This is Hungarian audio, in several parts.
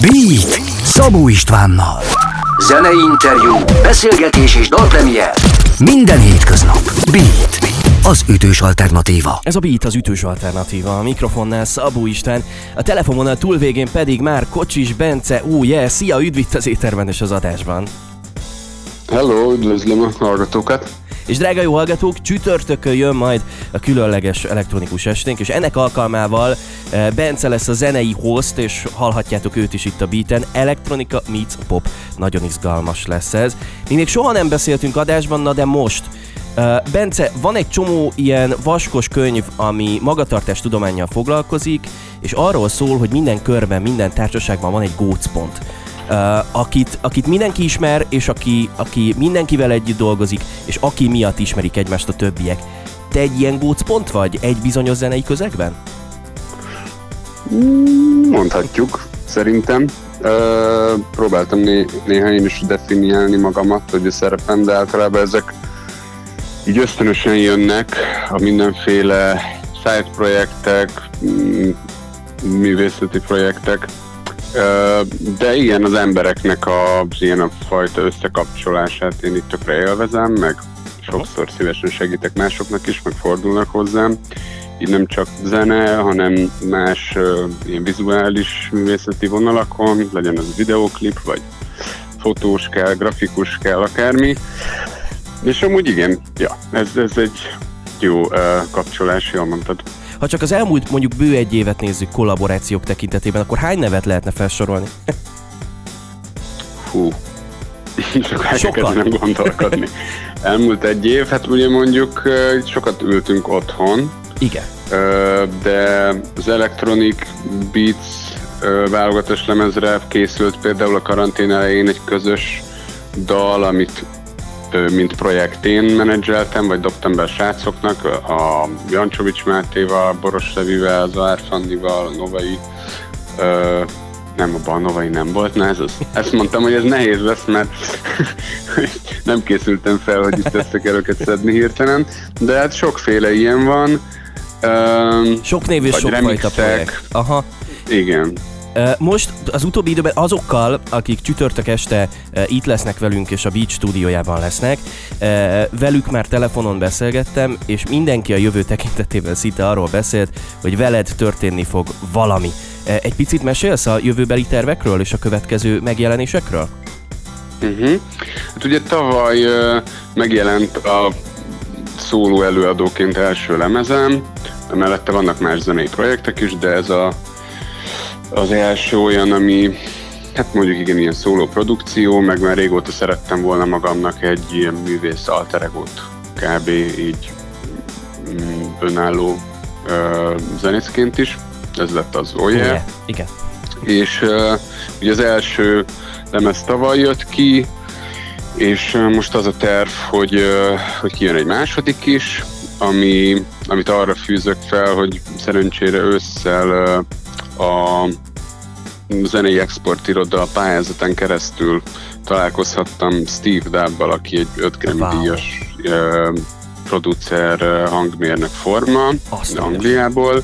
Beat Szabó Istvánnal. Zenei interjú, beszélgetés és dalpremier. Minden hétköznap. Beat. Az ütős alternatíva. Ez a Beat az ütős alternatíva. A mikrofonnál Szabó István, a telefonon a túlvégén pedig már Kocsis Bence. Ó, oh, yeah, szia, üdv itt az éterben és az adásban. Hello, üdvözlöm a hallgatókat. És drága jó hallgatók, csütörtökön jön majd a különleges elektronikus esténk, és ennek alkalmával eh, Bence lesz a zenei host, és hallhatjátok őt is itt a beaten. Elektronika meets pop. Nagyon izgalmas lesz ez. Mi még soha nem beszéltünk adásban, na de most Uh, Bence, van egy csomó ilyen vaskos könyv, ami magatartás tudományjal foglalkozik, és arról szól, hogy minden körben, minden társaságban van egy gócpont akit, akit mindenki ismer, és aki, aki mindenkivel együtt dolgozik, és aki miatt ismerik egymást a többiek. Te egy ilyen gócpont vagy egy bizonyos zenei közegben? Mm, mondhatjuk, szerintem. Uh, próbáltam né- néha én is definiálni magamat, hogy a szerepem, de általában ezek így ösztönösen jönnek a mindenféle side projektek, mm, művészeti projektek, de igen, az embereknek az ilyen a fajta összekapcsolását én itt tökre élvezem, meg sokszor szívesen segítek másoknak is, meg fordulnak hozzám. Így nem csak zene, hanem más uh, ilyen vizuális művészeti vonalakon, legyen az videóklip, vagy fotós kell, grafikus kell, akármi. És amúgy igen, ja, ez, ez egy jó uh, kapcsolás, jól mondtad. Ha csak az elmúlt mondjuk bő egy évet nézzük kollaborációk tekintetében, akkor hány nevet lehetne felsorolni? Hú, sokat nem gondolkodni. Elmúlt egy év, hát ugye mondjuk sokat ültünk otthon. Igen. De az Electronic Beats válogatós lemezre készült például a karantén elején egy közös dal, amit mint projekt én menedzseltem, vagy dobtam be a srácoknak, a Jancsovics Mátéval, Boros Levivel, az Árfandival, a Novai, ö, nem, a Novai nem volt, na ez az. Ezt mondtam, hogy ez nehéz lesz, mert nem készültem fel, hogy itt össze kell őket szedni hirtelen, de hát sokféle ilyen van. Ö, sok név és sok fajta projekt. Aha. Igen, most az utóbbi időben azokkal, akik csütörtök este itt lesznek velünk és a Beach stúdiójában lesznek, velük már telefonon beszélgettem, és mindenki a jövő tekintetében szinte arról beszélt, hogy veled történni fog valami. Egy picit mesélsz a jövőbeli tervekről és a következő megjelenésekről? Uh-huh. Hát ugye tavaly megjelent a szóló előadóként első lemezem, mellette vannak más zenei projektek is, de ez a az első olyan, ami hát mondjuk igen, ilyen szóló produkció, meg már régóta szerettem volna magamnak egy ilyen művész alteregót kb. így mm, önálló uh, zenészként is. Ez lett az. Oh yeah. Igen. És uh, ugye az első lemez tavaly jött ki, és most az a terv, hogy, hogy kijön egy második is, ami, amit arra fűzök fel, hogy szerencsére ősszel a zenei exportiroda pályázatán keresztül találkozhattam Steve Dabbal, aki egy 5 Grammy díjas producer, hangmérnök forma Azt Angliából,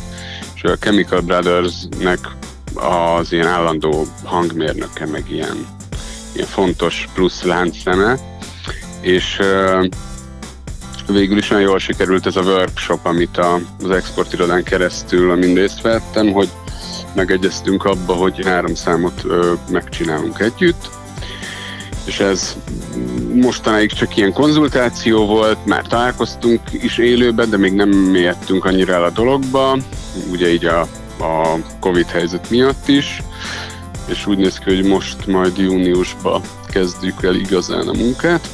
és a Chemical Brothers-nek az ilyen állandó hangmérnöke, meg ilyen, ilyen fontos plusz láncszeme, és végül is nagyon jól sikerült ez a workshop, amit az exportirodán keresztül, amin részt vettem, hogy megegyeztünk abba, hogy három számot megcsinálunk együtt, és ez mostanáig csak ilyen konzultáció volt, már találkoztunk is élőben, de még nem mélyedtünk annyira el a dologba, ugye így a, a Covid helyzet miatt is, és úgy néz ki, hogy most majd júniusban kezdjük el igazán a munkát.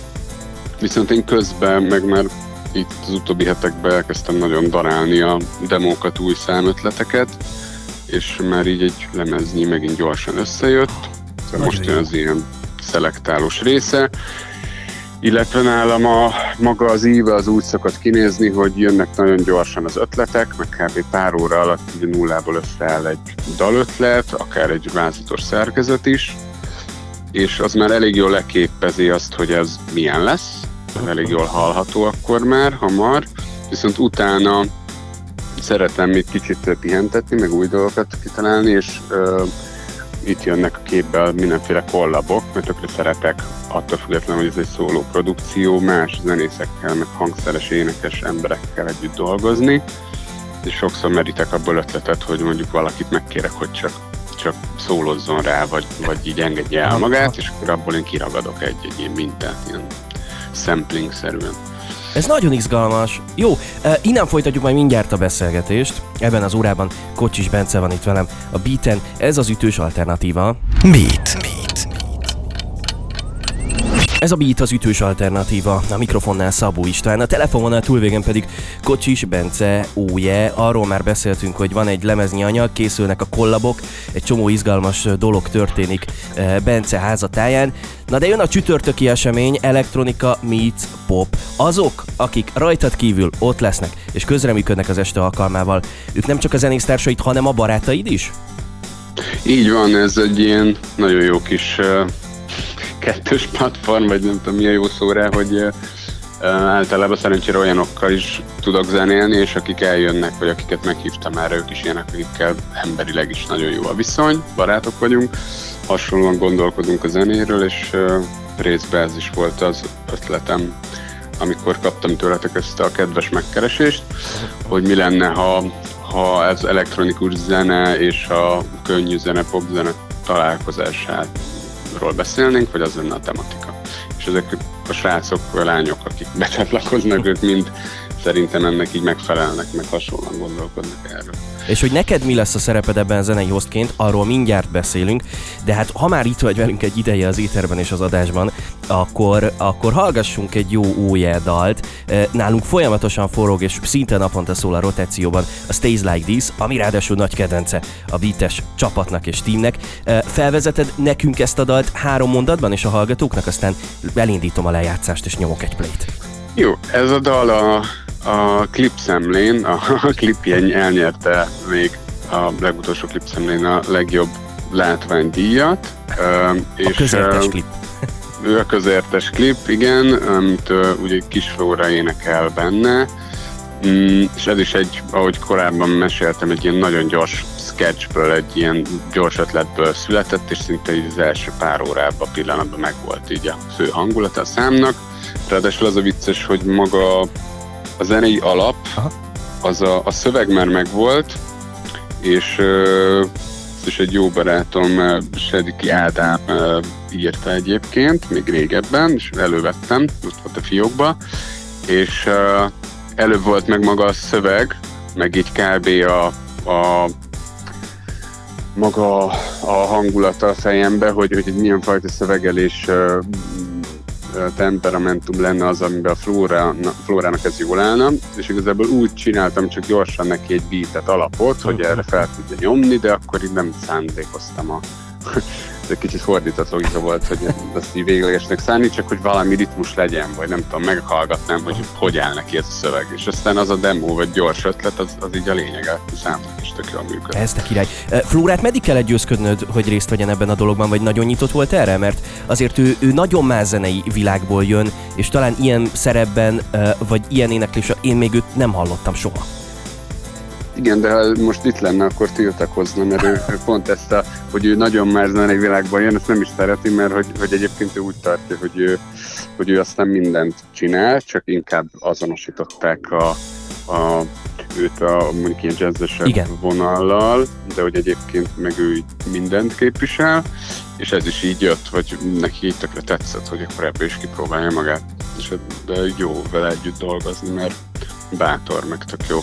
Viszont én közben, meg már itt az utóbbi hetekben elkezdtem nagyon darálni a demókat, új számötleteket, és már így egy lemeznyi megint gyorsan összejött. Szóval most jön az ilyen szelektálós része. Illetve nálam a, maga az íve az úgy szokott kinézni, hogy jönnek nagyon gyorsan az ötletek, meg kb. pár óra alatt ugye nullából összeáll egy dalötlet, akár egy vázatos szerkezet is, és az már elég jól leképezi azt, hogy ez milyen lesz, elég jól hallható akkor már, hamar, viszont utána szeretem még kicsit pihentetni, meg új dolgokat kitalálni, és ö, itt jönnek a képbe mindenféle kollabok, mert tökre szeretek, attól függetlenül, hogy ez egy szóló produkció, más zenészekkel, meg hangszeres, énekes emberekkel együtt dolgozni, és sokszor merítek abból ötletet, hogy mondjuk valakit megkérek, hogy csak, csak szólozzon rá, vagy, vagy így engedje el magát, és akkor abból én kiragadok egy-egy ilyen mintát, ilyen sampling-szerűen. Ez nagyon izgalmas. Jó, innen folytatjuk majd mindjárt a beszélgetést. Ebben az órában Kocsis Bence van itt velem a Beaten. Ez az ütős alternatíva. Beat. Beat. Ez a Beat az ütős alternatíva, a mikrofonnál Szabó István, a telefononál túlvégen pedig Kocsis Bence, óje. Arról már beszéltünk, hogy van egy lemeznyi anyag, készülnek a kollabok, egy csomó izgalmas dolog történik eh, Bence házatáján. Na de jön a csütörtöki esemény, elektronika meets pop. Azok, akik rajtad kívül ott lesznek és közreműködnek az este alkalmával, ők nem csak a zenésztársait, hanem a barátaid is? Így van, ez egy ilyen nagyon jó kis uh kettős platform, vagy nem tudom milyen jó szó rá, hogy általában szerencsére olyanokkal is tudok zenélni, és akik eljönnek, vagy akiket meghívtam erre, ők is ilyenek, akikkel emberileg is nagyon jó a viszony, barátok vagyunk, hasonlóan gondolkodunk a zenéről, és részben ez is volt az ötletem, amikor kaptam tőletek ezt a kedves megkeresést, hogy mi lenne, ha, ha ez elektronikus zene és a könnyű zene, popzene találkozását ról beszélnénk, vagy az lenne a tematika. És ezek a srácok, a lányok, akik becsatlakoznak, ők mind szerintem ennek így megfelelnek, meg hasonlóan gondolkodnak erről. És hogy neked mi lesz a szereped ebben a zenei hostként, arról mindjárt beszélünk, de hát ha már itt vagy velünk egy ideje az éterben és az adásban, akkor, akkor hallgassunk egy jó óje dalt. Nálunk folyamatosan forog és szinte naponta szól a rotációban a Stays Like This, ami ráadásul nagy kedvence a Beates csapatnak és teamnek. Felvezeted nekünk ezt a dalt három mondatban és a hallgatóknak, aztán elindítom a lejátszást és nyomok egy playt. Jó, ez a dal a a klipszemlén, a, a klipje elnyerte még a legutolsó klipszemlén a legjobb látványdíjat. A és közértes klip. Ő a közértes klip, igen, amit ugye Kis Flóra énekel benne, mm, és ez is egy, ahogy korábban meséltem, egy ilyen nagyon gyors sketchből, egy ilyen gyors ötletből született, és szinte így az első pár órában, pillanatban megvolt így a fő hangulata a számnak. Ráadásul az a vicces, hogy maga a zenei alap, az a, a szöveg már megvolt, és ez is egy jó barátom, Sediki Ádám írta egyébként, még régebben, és elővettem, ott volt a fiókba, és előbb volt meg maga a szöveg, meg így kb. a, a maga a hangulata a fejembe, hogy, hogy milyen fajta szövegelés temperamentum lenne az, amiben a flóra, flórának ez jól állna, és igazából úgy csináltam csak gyorsan neki egy beatet alapot, hogy erre fel tudja nyomni, de akkor így nem szándékoztam a ez egy kicsit fordított logika volt, hogy azt így véglegesnek szállni, csak hogy valami ritmus legyen, vagy nem tudom, meghallgatnám, hogy hogy áll neki ez a szöveg. És aztán az a demo, vagy gyors ötlet, az, az így a lényege a számnak is tök jól működik. Ez te király. Flórát meddig kellett győzködnöd, hogy részt vegyen ebben a dologban, vagy nagyon nyitott volt erre? Mert azért ő, ő nagyon más zenei világból jön, és talán ilyen szerepben, vagy ilyen éneklésre én még őt nem hallottam soha. Igen, de ha most itt lenne, akkor tiltakozna, mert ő, ő pont ezt a, hogy ő nagyon már zenei világban jön, ezt nem is szereti, mert hogy, hogy egyébként ő úgy tartja, hogy ő, hogy ő aztán mindent csinál, csak inkább azonosították a, a őt a mondjuk ilyen jazzesebb vonallal, de hogy egyébként meg ő mindent képvisel, és ez is így jött, vagy neki így tökre tetszett, hogy akkor ebből is kipróbálja magát. És de jó vele együtt dolgozni, mert bátor, meg tök jó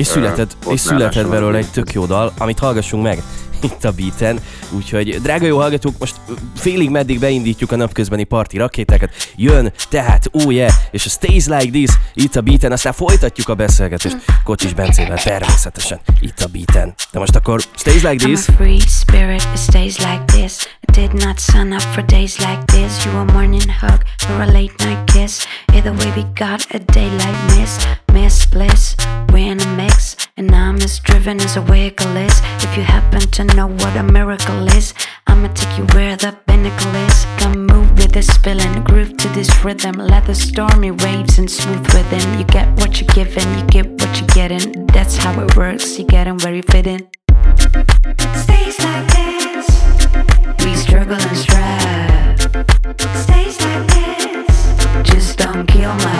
és született, és született belőle egy tök jó dal, amit hallgassunk meg itt a beaten. Úgyhogy, drága jó hallgatók, most félig meddig beindítjuk a napközbeni parti rakétákat. Jön, tehát, oh yeah, és a Stays Like This itt a beaten, aztán folytatjuk a beszélgetést Kocsis Bencével természetesen itt a beaten. De most akkor Stays Like This. I'm a free spirit, it stays like this. I did not sign up for days like this. You a morning hug or a late night kiss. Either way we got a daylight miss. miss bliss. We're in a mix, and I'm as driven as a wiggle is. If you happen to know what a miracle is, I'ma take you where the pinnacle is. Come move with this feeling, groove to this rhythm. Let the stormy waves and smooth within. You get what you're giving, you get what you're getting. That's how it works, You're getting where you fit in. Stays like this, we struggle and strive. Stays like this, just don't kill my.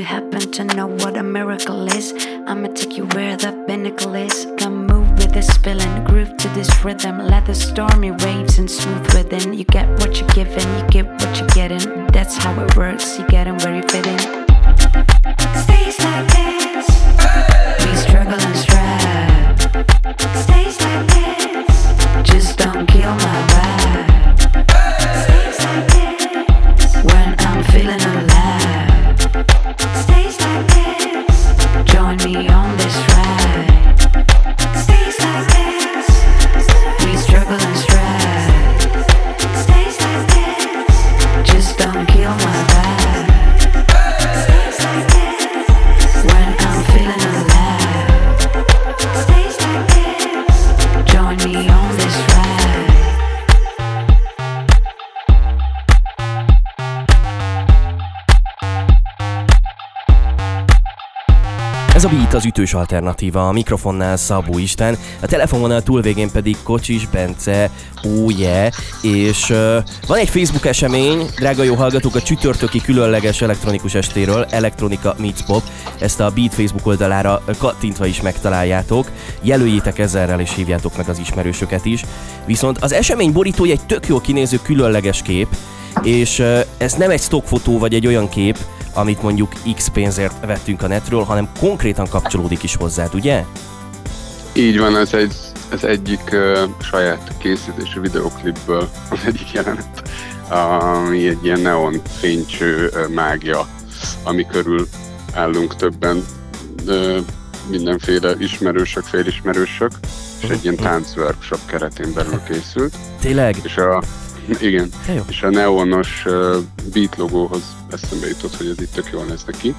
You happen to know what a miracle is, I'ma take you where the pinnacle is. Come move with this feeling, groove to this rhythm. Let the stormy waves and smooth within. You get what you're given, you get what you're getting. That's how it works. You get 'em where you fit in. Stays like this. Az ütős alternatíva, a mikrofonnál Szabó Isten, a telefonvonal túlvégén pedig Kocsis Bence, oh yeah, és uh, van egy Facebook esemény, drága jó hallgatók, a csütörtöki különleges elektronikus estéről, Elektronika Meets Pop, ezt a Beat Facebook oldalára kattintva is megtaláljátok, jelöljétek ezerrel és hívjátok meg az ismerősöket is, viszont az esemény borítója egy tök jól kinéző különleges kép, és uh, ez nem egy stockfotó vagy egy olyan kép, amit mondjuk X pénzért vettünk a netről, hanem konkrétan kapcsolódik is hozzád, ugye? Így van, ez egy ez egyik uh, saját készítésű videoklipből az egyik jelenet, ami egy ilyen neon fénycső uh, mágia, ami körül állunk többen, uh, mindenféle ismerősök, félismerősök, és egy ilyen táncworkshop keretén belül készült. Tényleg? És a, igen, De jó. és a neonos uh, beat logóhoz eszembe jutott, hogy ez itt tök jól néz neki.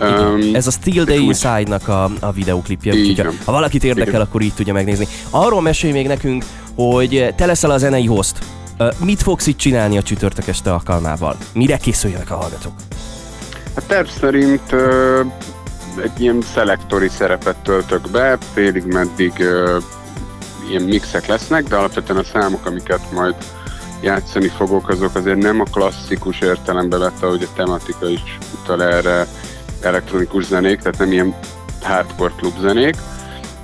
Um, Ez a Still Day Inside-nak a, a videoklipje, Így úgyhogy van. ha valakit érdekel, Igen. akkor így tudja megnézni. Arról mesélj még nekünk, hogy te leszel a zenei host. Mit fogsz itt csinálni a csütörtök este alkalmával? Mire készüljenek a hallgatók? A terv szerint ö, egy ilyen szelektori szerepet töltök be, félig meddig ö, ilyen mixek lesznek, de alapvetően a számok, amiket majd játszani fogok, azok azért nem a klasszikus értelembe vett, ahogy a tematika is utal erre elektronikus zenék, tehát nem ilyen hardcore klub zenék,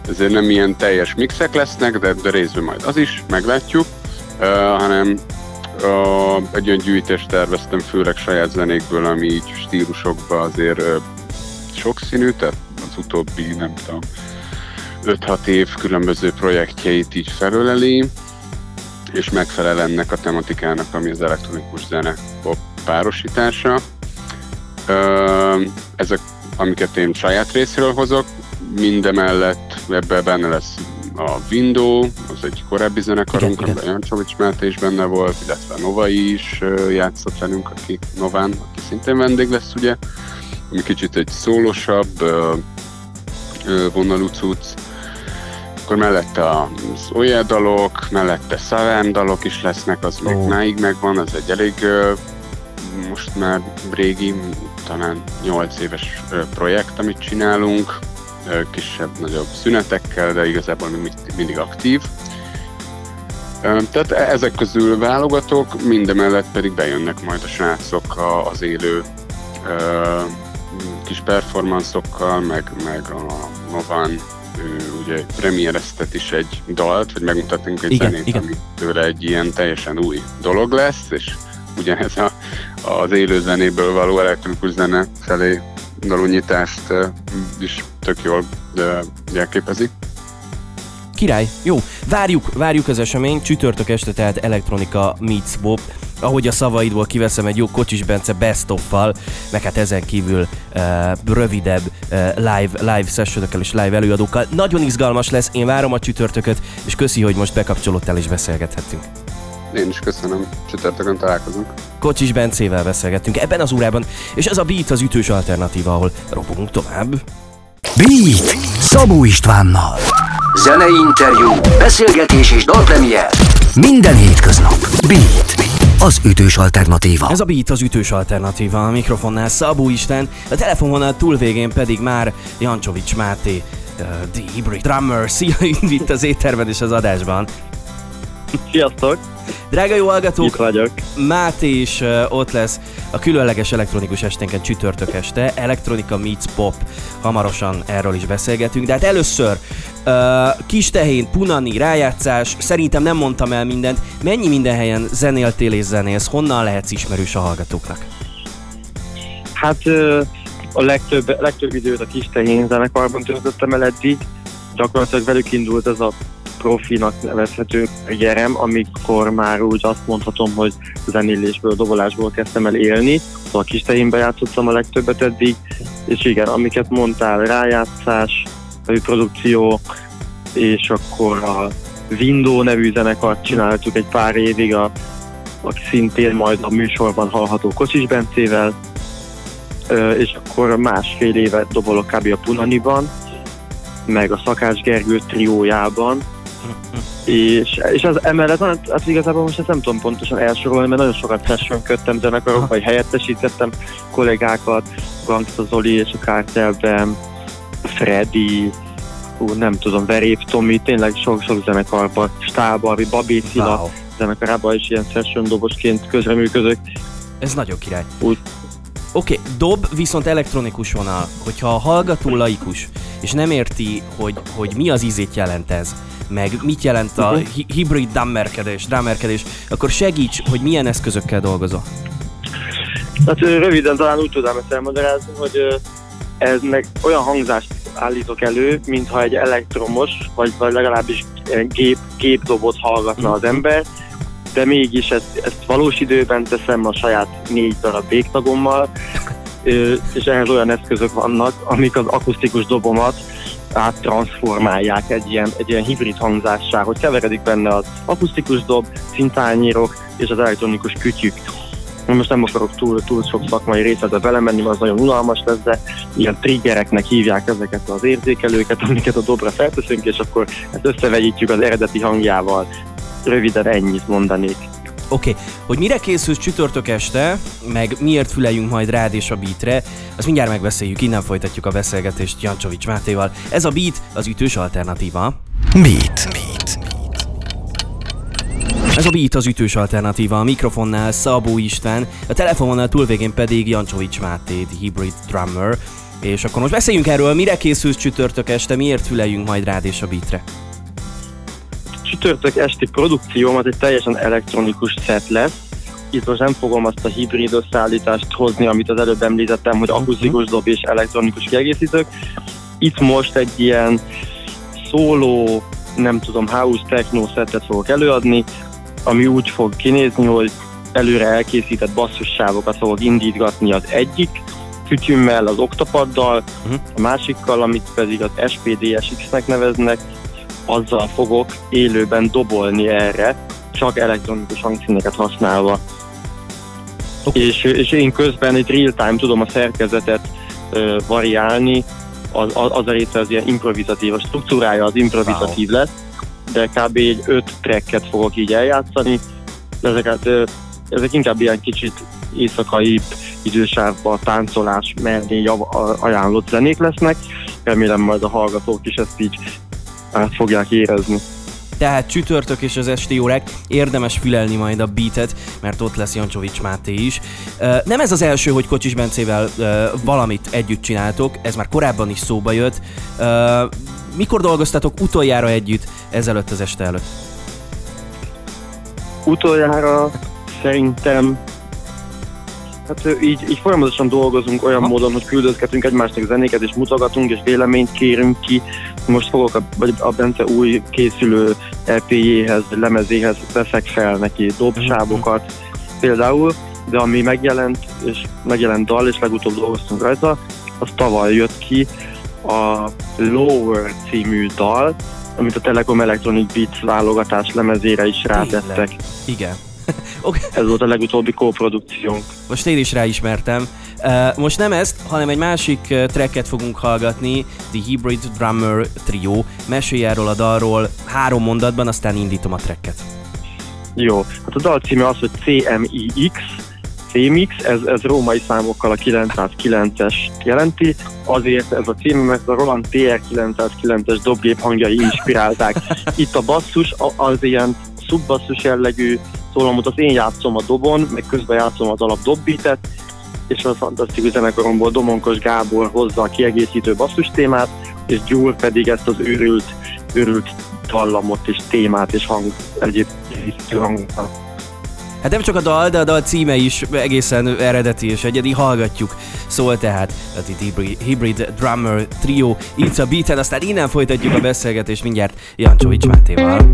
ezért nem ilyen teljes mixek lesznek, de, de részben majd az is, meglátjuk, uh, hanem uh, egy olyan gyűjtést terveztem, főleg saját zenékből, ami így stílusokban azért uh, sokszínű, tehát az utóbbi, nem tudom, 5-6 év különböző projektjeit így felöleli, és megfelel ennek a tematikának, ami az elektronikus zene pop párosítása. Ezek, amiket én saját részről hozok, mindemellett ebben benne lesz a Window, az egy korábbi zenekarunk, amiben Jancsovics Máté is benne volt, illetve Novai is játszott velünk, aki Nován, aki szintén vendég lesz, ugye, ami kicsit egy szólosabb vonalú cucc, akkor mellette az Oye dalok, mellette Szaván dalok is lesznek, az még Ó. máig megvan, az egy elég most már régi, talán 8 éves projekt, amit csinálunk, kisebb-nagyobb szünetekkel, de igazából még mind- mindig aktív. Tehát e- ezek közül válogatok, mindemellett pedig bejönnek majd a srácok az élő kis performanszokkal, meg, meg a Novan ugye premiereztet is egy dalt, vagy megmutatunk egy Igen, zenét, igen. ami tőle egy ilyen teljesen új dolog lesz, és ugyanez a, az élő zenéből való elektronikus zene felé való nyitást is tök jól jelképezi. Király, jó, várjuk, várjuk az esemény, csütörtök este tehát elektronika meets Bob, ahogy a szavaidból kiveszem egy jó Kocsis Bence best of-val, meg hát ezen kívül uh, rövidebb uh, live, live sessionökkel és live előadókkal. Nagyon izgalmas lesz, én várom a csütörtököt, és köszi, hogy most bekapcsolódtál és beszélgethettünk. Én is köszönöm, csütörtökön találkozunk. Kocsis Bencével beszélgettünk ebben az órában, és ez a Beat az ütős alternatíva, ahol robogunk tovább. Beat Szabó Istvánnal Zenei interjú, beszélgetés és dalpremier Minden hétköznap Beat az ütős alternatíva. Ez a Beat az ütős alternatíva, a mikrofonnál Szabó Isten, a telefonvonal túlvégén pedig már Jancsovics Máté, uh, The Hybrid Drummer, szia itt az étterben és az adásban. Sziasztok! Drága jó hallgatók! Itt vagyok. Máté is ott lesz a különleges elektronikus esténken csütörtök este. Elektronika meets pop. Hamarosan erről is beszélgetünk. De hát először uh, kis tehén, punani, rájátszás. Szerintem nem mondtam el mindent. Mennyi minden helyen zenéltél és zenélsz? Honnan lehetsz ismerős a hallgatóknak? Hát a legtöbb, legtöbb időt a kis tehén zenekarban töltöttem el eddig. Gyakorlatilag velük indult ez a profinak nevezhető gyerem, amikor már úgy azt mondhatom, hogy zenélésből, dobolásból kezdtem el élni. Szóval a kis tehénbe játszottam a legtöbbet eddig, és igen, amiket mondtál, rájátszás, produkció, és akkor a Window nevű zenekart csináltuk egy pár évig, a, a szintén majd a műsorban hallható Kocsis Bencével, és akkor másfél évet dobolok kb. a Punaniban, meg a Szakács Gergő triójában, és, és az emellett van, hát igazából most ezt nem tudom pontosan elsorolni, mert nagyon sokat sessionködtem zenekarok, vagy helyettesítettem kollégákat, Gangsta Zoli és a Kártelben, Freddy, hú, nem tudom, Verép Tomi, tényleg sok-sok zenekarban, Stába, Babé Szila wow. zenekarában is ilyen session dobosként közreműködök. Ez nagyon király. Úgy. Oké, okay, dob viszont elektronikus vonal. Hogyha a hallgató laikus, és nem érti, hogy, hogy mi az ízét jelent ez, meg mit jelent a uh-huh. hibrid drummerkedés, drummerkedés, akkor segíts, hogy milyen eszközökkel dolgozol. Hát röviden talán úgy tudnám ezt elmagyarázni, hogy eznek olyan hangzást állítok elő, mintha egy elektromos, vagy, vagy legalábbis gép, gépdobot hallgatna az ember, de mégis ezt, ezt valós időben teszem a saját négy darab végtagommal, és ehhez olyan eszközök vannak, amik az akusztikus dobomat áttransformálják egy ilyen, egy ilyen hibrid hangzássá, hogy keveredik benne az akusztikus dob, szintányírok és az elektronikus kütyük. Most nem akarok túl, túl sok szakmai részletbe belemenni, mert az nagyon unalmas lesz, de ilyen triggereknek hívják ezeket az érzékelőket, amiket a dobra felteszünk, és akkor ezt összevegyítjük az eredeti hangjával. Röviden ennyit mondanék. Oké, okay. hogy mire készülsz csütörtök este, meg miért füleljünk majd rád és a beatre, azt mindjárt megbeszéljük, innen folytatjuk a beszélgetést Jancsovics Mátéval. Ez a beat az ütős alternatíva. Beat. beat. Ez a Beat az ütős alternatíva, a mikrofonnál Szabó István, a telefononál túlvégén pedig Jancsovics Máté, the Hybrid Drummer. És akkor most beszéljünk erről, mire készülsz csütörtök este, miért füleljünk majd rád és a beatre csütörtök esti produkcióm az egy teljesen elektronikus set lesz. Itt most nem fogom azt a hibrid összeállítást hozni, amit az előbb említettem, hogy akusztikus dob és elektronikus kiegészítők. Itt most egy ilyen szóló, nem tudom, house techno setet fogok előadni, ami úgy fog kinézni, hogy előre elkészített basszussávokat fogok indítgatni az egyik kütyümmel, az oktapaddal, uh-huh. a másikkal, amit pedig az SPDSX-nek neveznek, azzal fogok élőben dobolni erre, csak elektronikus hangszíneket használva. Okay. És, és én közben egy real-time tudom a szerkezetet uh, variálni, az, az a része az ilyen improvizatív, a struktúrája az improvizatív wow. lesz, de kb. egy öt tracket fogok így eljátszani, ezeket, uh, ezek inkább ilyen kicsit éjszakai idősávban táncolás mellé ajánlott zenék lesznek. Remélem majd a hallgatók is ezt így át fogják érezni. Tehát csütörtök és az esti órák, érdemes fülelni majd a beatet, mert ott lesz Jancsovics Máté is. Nem ez az első, hogy Kocsis Bencével valamit együtt csináltok, ez már korábban is szóba jött. Mikor dolgoztatok utoljára együtt ezelőtt az este előtt? Utoljára szerintem Hát így, így folyamatosan dolgozunk olyan ha. módon, hogy küldözgetünk egymásnak zenéket, és mutogatunk, és véleményt kérünk ki. Most fogok a, vagy a Bence új készülő EP-jéhez, lemezéhez veszek fel neki dobsávokat például, de ami megjelent, és megjelent dal, és legutóbb dolgoztunk rajta, az tavaly jött ki a Lower című dal, amit a Telekom Electronic Beats válogatás lemezére is rátettek. Igen. okay. Ez volt a legutóbbi kóprodukciónk. Most én is ráismertem. Uh, most nem ezt, hanem egy másik tracket fogunk hallgatni, The Hybrid Drummer Trio. Mesélj erről a dalról három mondatban, aztán indítom a tracket. Jó, hát a dal címe az, hogy CMIX, CMix, ez, ez római számokkal a 909-es jelenti, azért ez a cím, mert a Roland TR-909-es dobgép hangjai inspirálták. Itt a basszus az ilyen szubbasszus jellegű szólamot, az én játszom a dobon, meg közben játszom az alap dobbitet, és a fantasztikus zenekaromból Domonkos Gábor hozza a kiegészítő basszus témát, és Gyúr pedig ezt az őrült, őrült dallamot és témát és hang egyéb hangokat Hát nem csak a dal, de a dal címe is egészen eredeti és egyedi, hallgatjuk. Szól tehát a Hybrid, Hybrid Drummer Trio, It's a Beat, aztán innen folytatjuk a beszélgetést mindjárt Jancsovics Mátéval.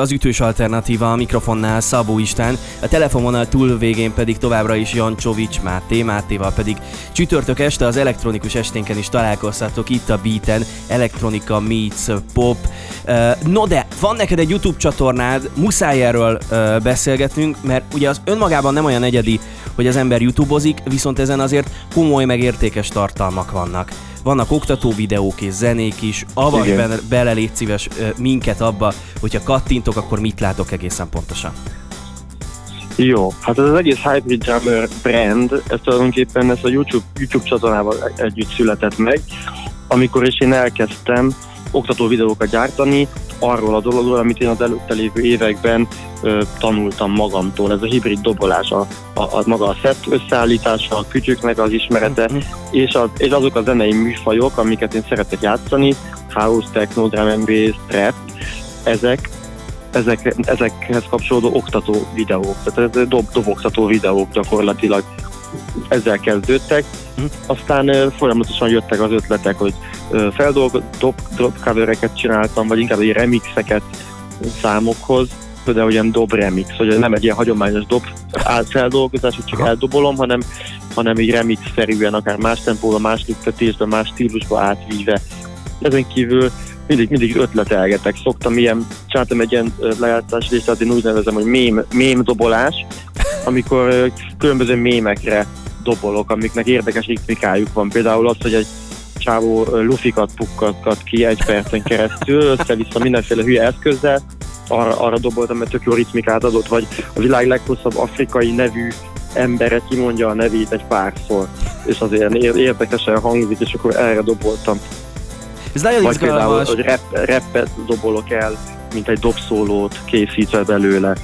Az ütős alternatíva a mikrofonnál Szabó Istán, a telefonvonal túl végén pedig továbbra is Jancsovics Máté, Mátéval pedig csütörtök este az elektronikus esténken is találkozhatok itt a Beaten, elektronika meets pop. No de, van neked egy YouTube csatornád, muszáj erről beszélgetnünk, mert ugye az önmagában nem olyan egyedi, hogy az ember YouTubeozik, viszont ezen azért komoly meg értékes tartalmak vannak. Vannak oktató videók és zenék is, avasd bele, bele, légy szíves minket abba, hogyha kattintok, akkor mit látok egészen pontosan. Jó, hát ez az egész Hybrid Drummer brand, ez tulajdonképpen ez a YouTube, YouTube csatornával együtt született meg, amikor is én elkezdtem oktató videókat gyártani arról a dologról, amit én az előtte lévő években ö, tanultam magamtól. Ez a hibrid dobolás, a, a, a maga a set összeállítása, a kütyüknek az ismerete, Mhm. és, az, és azok a zenei műfajok, amiket én szeretek játszani, house, techno, drum and bass, trap, ezek, ezek, ezekhez kapcsolódó oktató videók, tehát dob, doboktató videók gyakorlatilag ezzel kezdődtek. Mhm. Aztán folyamatosan jöttek az ötletek, hogy ö, feldolgo, dob, dob covereket csináltam, vagy inkább egy remixeket számokhoz, például ilyen dob remix, hogy nem egy ilyen hagyományos dob feldolgozás, hogy csak eldobolom, hanem, hanem így remix-szerűen, akár más tempóba, más lüktetésbe, más stílusba átvíve. Ezen kívül mindig, mindig ötletelgetek. Szoktam ilyen, csináltam egy ilyen ö, lejátszás listát, én úgy nevezem, hogy mém, mém dobolás, amikor különböző mémekre dobolok, amiknek érdekes ritmikájuk van. Például az, hogy egy csávó lufikat pukkatkat ki egy percen keresztül, össze-vissza mindenféle hülye eszközzel, arra, arra doboltam, mert tök jó ritmikát adott, vagy a világ leghosszabb afrikai nevű embere kimondja a nevét egy párszor, és az ilyen ér- érdekesen hangzik, és akkor erre doboltam. Ez nagyon Vagy például, izgalmas. hogy rap, rappet dobolok el, mint egy dobszólót készítve belőle.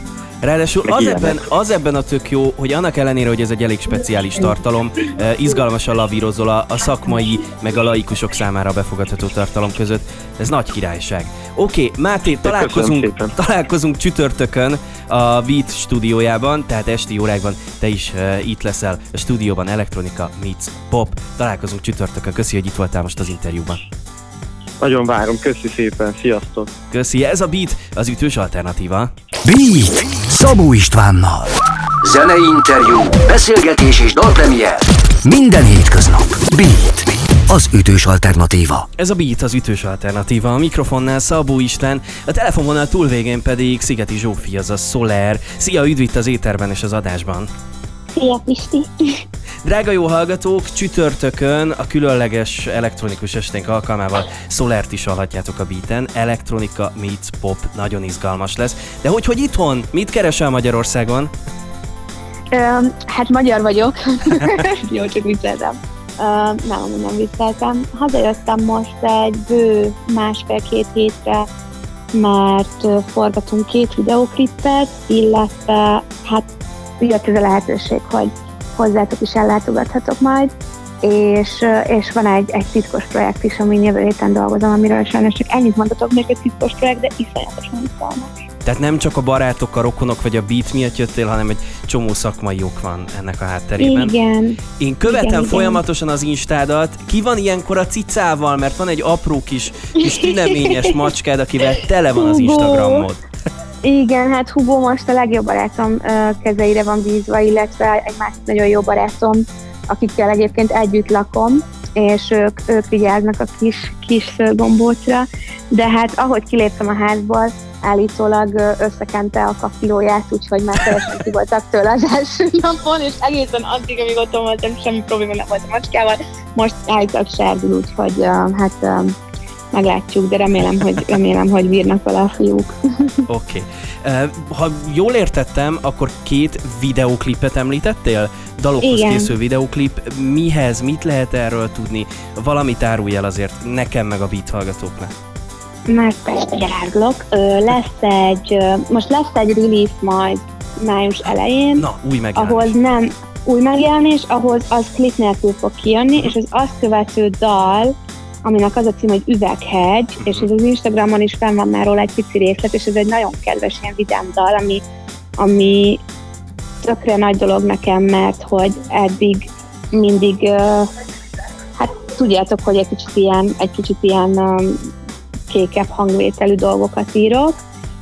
Ráadásul az ebben, az ebben a tök jó, hogy annak ellenére, hogy ez egy elég speciális tartalom, eh, izgalmasan lavírozol a, a szakmai, meg a laikusok számára befogadható tartalom között. Ez nagy királyság. Oké, okay, Máté, találkozunk, találkozunk csütörtökön a Beat stúdiójában, tehát esti órákban te is uh, itt leszel a stúdióban, elektronika meets pop. Találkozunk csütörtökön. Köszi, hogy itt voltál most az interjúban. Nagyon várom, köszi szépen, sziasztok! Köszi, ez a Beat, az ütős alternatíva. Beat Szabó Istvánnal Zenei interjú, beszélgetés és dalpremier Minden hétköznap Beat Az ütős alternatíva Ez a Beat az ütős alternatíva, a mikrofonnál Szabó István, a telefonvonal túlvégén pedig Szigeti Zsófi, az a Soler. Szia, üdv itt az éterben és az adásban. Szia Pisti! Drága jó hallgatók, csütörtökön a különleges elektronikus esténk alkalmával Solert is hallhatjátok a beaten. Elektronika meets pop, nagyon izgalmas lesz. De hogy, hogy itthon? Mit keresel Magyarországon? Hát magyar vagyok. Jó, csak vicceltem. Ö, nem, nem vicceltem. Hazajöttem most egy bő másfél-két hétre, mert forgatunk két videóklipet, illetve hát jött ez a lehetőség, hogy hozzátok is ellátogathatok majd, és, és van egy, egy titkos projekt is, amin jövő héten dolgozom, amiről sajnos csak ennyit mondhatok, még egy titkos projekt, de iszonyatosan izgalmas. Tehát nem csak a barátok, a rokonok vagy a beat miatt jöttél, hanem egy csomó szakmai ok van ennek a hátterében. Igen, Én követem Igen, igen. folyamatosan az instádat. Ki van ilyenkor a cicával, mert van egy apró kis, kis tüneményes macskád, akivel tele van az. Instagramod. Igen, hát Hugo most a legjobb barátom kezeire van bízva, illetve egy másik nagyon jó barátom, akikkel egyébként együtt lakom, és ők, ők vigyáznak a kis, kis szőrgombócra, de hát ahogy kiléptem a házból, állítólag összekente a kapilóját, úgyhogy már teljesen ki voltak tőle az első napon, és egészen addig, amíg otthon voltam, semmi probléma nem volt a macskával. Most állítólag serdül, úgyhogy hát meglátjuk, de remélem, hogy, remélem, hogy bírnak vele a fiúk. Oké. Okay. Ha jól értettem, akkor két videóklipet említettél? Dalokhoz Igen. készül videóklip. Mihez, mit lehet erről tudni? Valamit árulj el azért nekem meg a beat hallgatóknak. Már persze. Ö, Lesz egy, most lesz egy release majd május elején, Na, új megjelenés. ahol nem új megjelenés, ahhoz az klip nélkül fog kijönni, és az azt követő dal, aminek az a cím, hogy Üveghegy, és ez az Instagramon is fenn van már róla egy pici részlet, és ez egy nagyon kedves ilyen vidám dal, ami, ami tökre nagy dolog nekem, mert hogy eddig mindig, hát tudjátok, hogy egy kicsit ilyen, egy kicsit ilyen kékebb hangvételű dolgokat írok,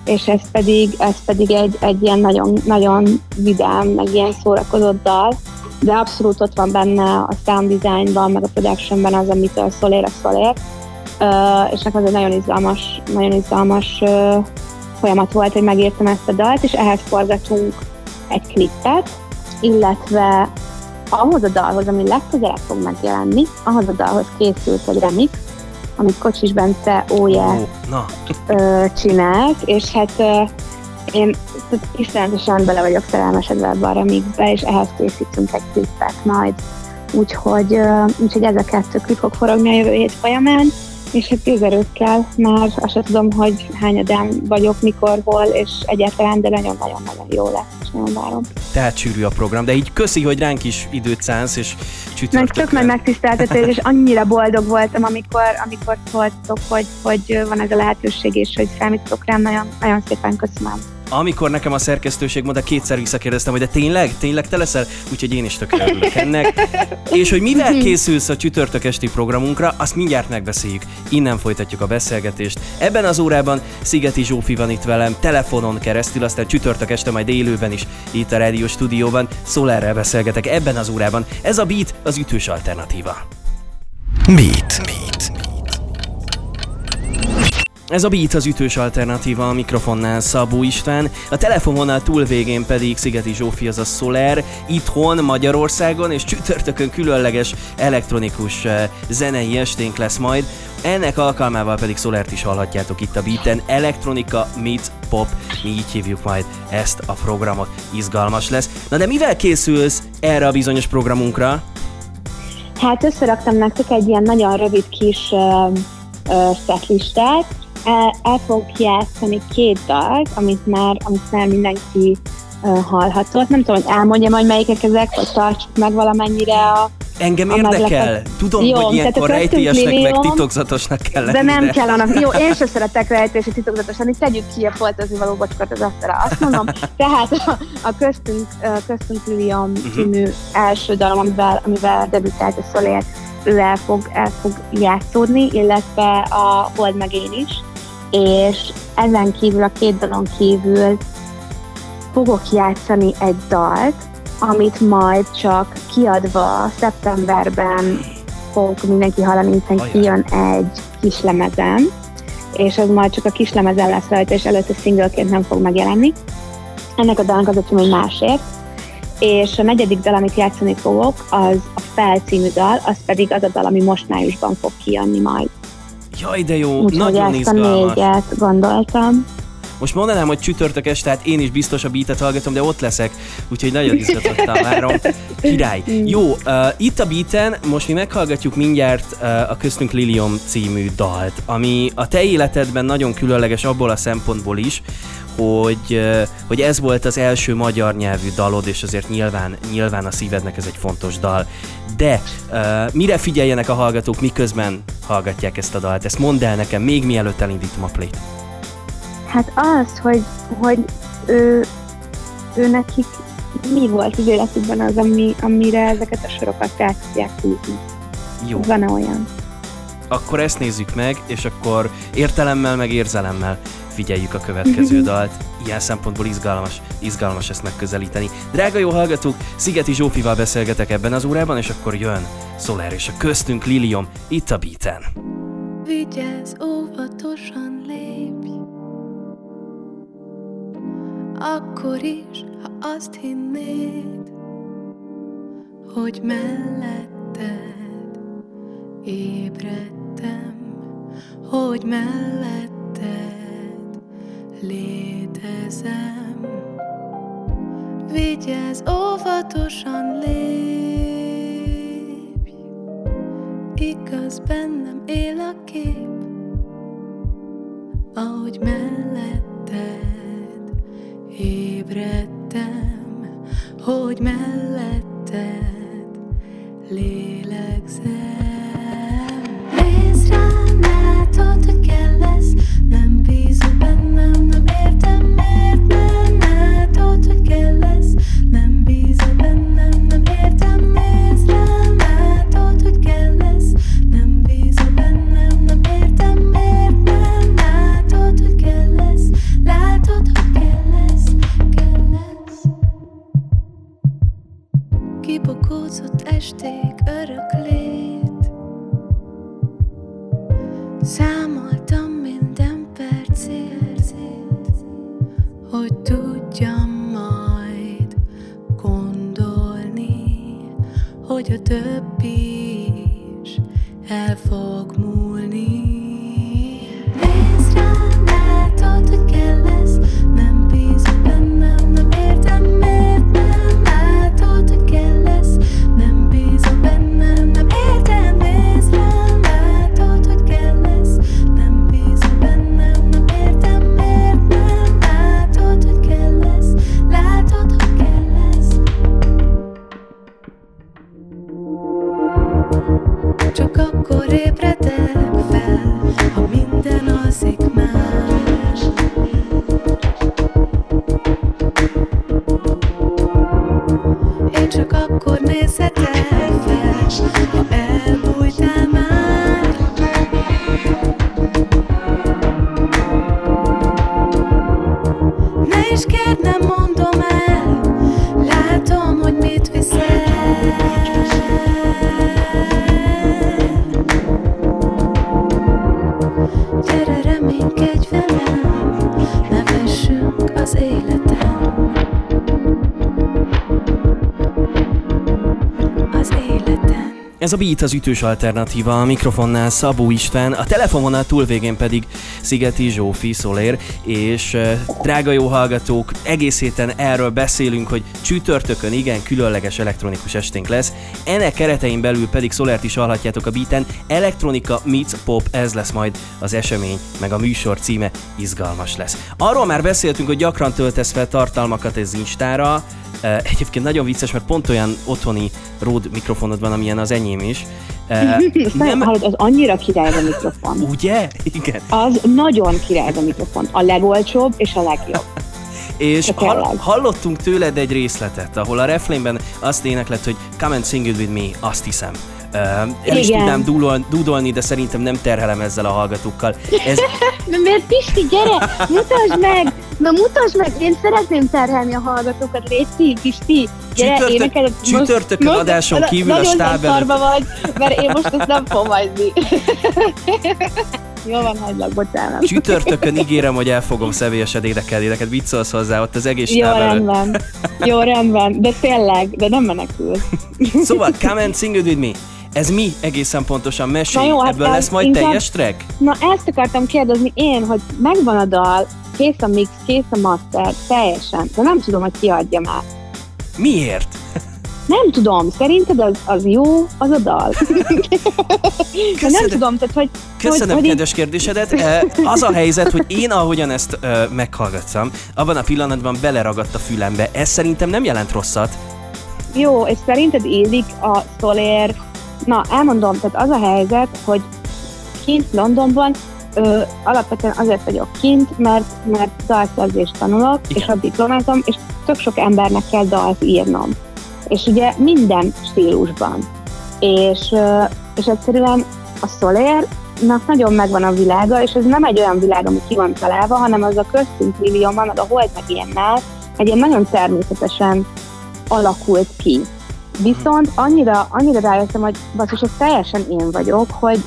és ez pedig, ez pedig egy, egy ilyen nagyon, nagyon vidám, meg ilyen szórakozott dal, de abszolút ott van benne a sound designban, meg a productionben az, amitől szolér a szolér, uh, és nekem az egy nagyon izgalmas, nagyon izgalmas uh, folyamat volt, hogy megírtam ezt a dalt, és ehhez forgatunk egy klippet, illetve ahhoz a dalhoz, ami legközelebb fog megjelenni, ahhoz a dalhoz készült egy remix, amit Kocsis Bence óje na, ö, csinált, és hát én iszonyatosan bele vagyok szerelmesedve ebbe a remixbe, és ehhez készítünk egy klippet majd. Úgyhogy, úgyhogy ez a kettő klip fog forogni a jövő hét folyamán, és hát tűzerőkkel, már azt sem tudom, hogy hányadán vagyok, mikor, hol, és egyáltalán, de nagyon-nagyon-nagyon jó lesz, és nagyon várom. tehát sűrű a program, de így köszi, hogy ránk is időt szánsz, és Meg tök csütörtökön. nagy megtiszteltetés, és annyira boldog voltam, amikor, amikor szóltok, hogy, hogy van ez a lehetőség, és hogy számítok rám, nagyon, nagyon szépen köszönöm. Amikor nekem a szerkesztőség mondta, kétszer visszakérdeztem, hogy de tényleg, tényleg te leszel? Úgyhogy én is örülök ennek. És hogy mivel készülsz a csütörtök esti programunkra, azt mindjárt megbeszéljük. Innen folytatjuk a beszélgetést. Ebben az órában Szigeti Zsófi van itt velem, telefonon keresztül, aztán csütörtök este majd élőben is itt a rádió stúdióban. Szólerrel beszélgetek ebben az órában. Ez a Beat az ütős alternatíva. Beat. Beat. Ez a Beat az ütős alternatíva a mikrofonnál Szabó István, a telefonvonal túlvégén pedig Szigeti Zsófi, az a Soler, itthon Magyarországon, és csütörtökön különleges elektronikus zenei esténk lesz majd. Ennek alkalmával pedig Solert is hallhatjátok itt a Beaten, elektronika meets pop, mi így hívjuk majd ezt a programot, izgalmas lesz. Na de mivel készülsz erre a bizonyos programunkra? Hát összeraktam nektek egy ilyen nagyon rövid kis uh, uh, setlistát, el, el fogok játszani két dalt, amit már, amit már mindenki uh, hallhatott. Nem tudom, hogy elmondjam, hogy melyikek ezek, vagy tartsuk meg valamennyire a... Engem A érdekel. meglepet- Tudom, Jó, hogy ilyenkor rejtélyesnek meg millió- titokzatosnak kell lenni. De nem kell annak. Jó, én sem szeretek rejtési titokzatosan, itt tegyük ki a foltozni való bocsokat az asztalra. Azt mondom, tehát a, a köztünk, a köztünk Lilium Mhm. című első dalom, amivel, amivel debütált a Szolér, ő el fog, el fog játszódni, illetve a Hold meg én is. És ezen kívül, a két dalon kívül fogok játszani egy dalt, amit majd csak kiadva szeptemberben fog mindenki hallani, hiszen Ajaj. kijön egy kis lemezem, és az majd csak a kis lemezen lesz rajta, és előtte szingleként nem fog megjelenni. Ennek a dalnak az a cím, hogy másért. És a negyedik dal, amit játszani fogok, az a Fel című dal, az pedig az a dal, ami most májusban fog kijönni majd. Jaj, de jó, Úgyhogy nagyon ezt a izgalmas. négyet gondoltam. Most mondanám, hogy csütörtök este, tehát én is biztos a beatet hallgatom, de ott leszek, úgyhogy nagyon izgatottan várom. Király. Jó, uh, itt a beaten most mi meghallgatjuk mindjárt uh, a Köztünk Lilium című dalt, ami a te életedben nagyon különleges abból a szempontból is, hogy, uh, hogy ez volt az első magyar nyelvű dalod, és azért nyilván, nyilván a szívednek ez egy fontos dal. De uh, mire figyeljenek a hallgatók, miközben hallgatják ezt a dalt? Ezt mondd el nekem, még mielőtt elindítom a play-t. Hát az, hogy, hogy ő, ő nekik mi volt az életükben az, ami, amire ezeket a sorokat rá tudják húzni. Jó. Van-e olyan? Akkor ezt nézzük meg, és akkor értelemmel meg érzelemmel figyeljük a következő dalt. Ilyen szempontból izgalmas, izgalmas ezt megközelíteni. Drága jó hallgatók, Szigeti Zsófival beszélgetek ebben az órában, és akkor jön Soler és a köztünk Lilium itt a beaten. Vigyázz, óvatosan lépj Akkor is, ha azt hinnéd Hogy melletted ébredtem Hogy melletted létezem. Vigyázz, óvatosan lépj Igaz, bennem él a kép, ahogy melletted ébredtem, hogy melletted lélegzem. Nézd rám, látod, hogy kell lesz, nem bízom bennem, nem értem, miért nem látod, hogy kell lesz, nem bízom bennem, kibokózott esték örök lét. Számoltam minden perc hogy tudjam majd gondolni, hogy a több Ez a Beat az ütős alternatíva, a mikrofonnál Szabó István, a telefonvonal túlvégén pedig Szigeti Zsófi Szolér, és drága jó hallgatók, egész héten erről beszélünk, hogy csütörtökön igen különleges elektronikus esténk lesz, ennek keretein belül pedig Szolert is hallhatjátok a beaten, elektronika meets pop, ez lesz majd az esemény, meg a műsor címe izgalmas lesz. Arról már beszéltünk, hogy gyakran töltesz fel tartalmakat ez Instára, egyébként nagyon vicces, mert pont olyan otthoni Rode mikrofonod van, amilyen az enyém is. Uh, nem... Hallod, az annyira király a mikrofon. Ugye? Igen. Az nagyon király a mikrofon. A legolcsóbb és a legjobb. És hall, hallottunk tőled egy részletet, ahol a refrénben azt éneklett, hogy Come and sing it with me, azt hiszem. Uh, el is Igen. tudnám dúlol, dúdolni, de szerintem nem terhelem ezzel a hallgatókkal. Ez, Mert Pisti, gyere, mutasd meg! Na mutasd meg, én szeretném terhelni a hallgatókat, Léci, Pisti, gyere, Csütörtök- énekeled. csütörtökön adáson na- kívül a stáb előtt. vagy, mert én most ezt nem fogom hagyni. Jó van, hagylak, bocsánat. csütörtökön ígérem, hogy el fogom személyesen énekelni, neked viccolsz hozzá ott az egész Jó, rendben. Jó, rendben. De tényleg, de nem menekül. Szóval, Come and sing it with me. Ez mi egészen pontosan? Mesélj, jó, hát ebből lesz majd inkább- teljes track? Na, ezt akartam kérdezni én, hogy megvan a dal, kész a mix, kész a master, teljesen, de nem tudom, hogy ki adja már. Miért? Nem tudom, szerinted az, az jó, az a dal? De nem tudom, tehát hogy... Köszönöm hogy, kedves kérdésedet. Az a helyzet, hogy én ahogyan ezt ö, meghallgattam, abban a pillanatban beleragadt a fülembe. Ez szerintem nem jelent rosszat. Jó, és szerinted illik a szolér... Na, elmondom, tehát az a helyzet, hogy kint Londonban ö, alapvetően azért vagyok kint, mert, mert dalszerzést tanulok, Igen. és a diplomázom, és tök sok embernek kell dalt írnom. És ugye minden stílusban. És, ö, és egyszerűen a szolérnak nagyon megvan a világa, és ez nem egy olyan világ, ami ki van találva, hanem az a köztünk millióban, meg a hold meg ilyennel, egy ilyen nagyon természetesen alakult ki. Viszont annyira, annyira rájöttem, hogy basszus, ez teljesen én vagyok, hogy,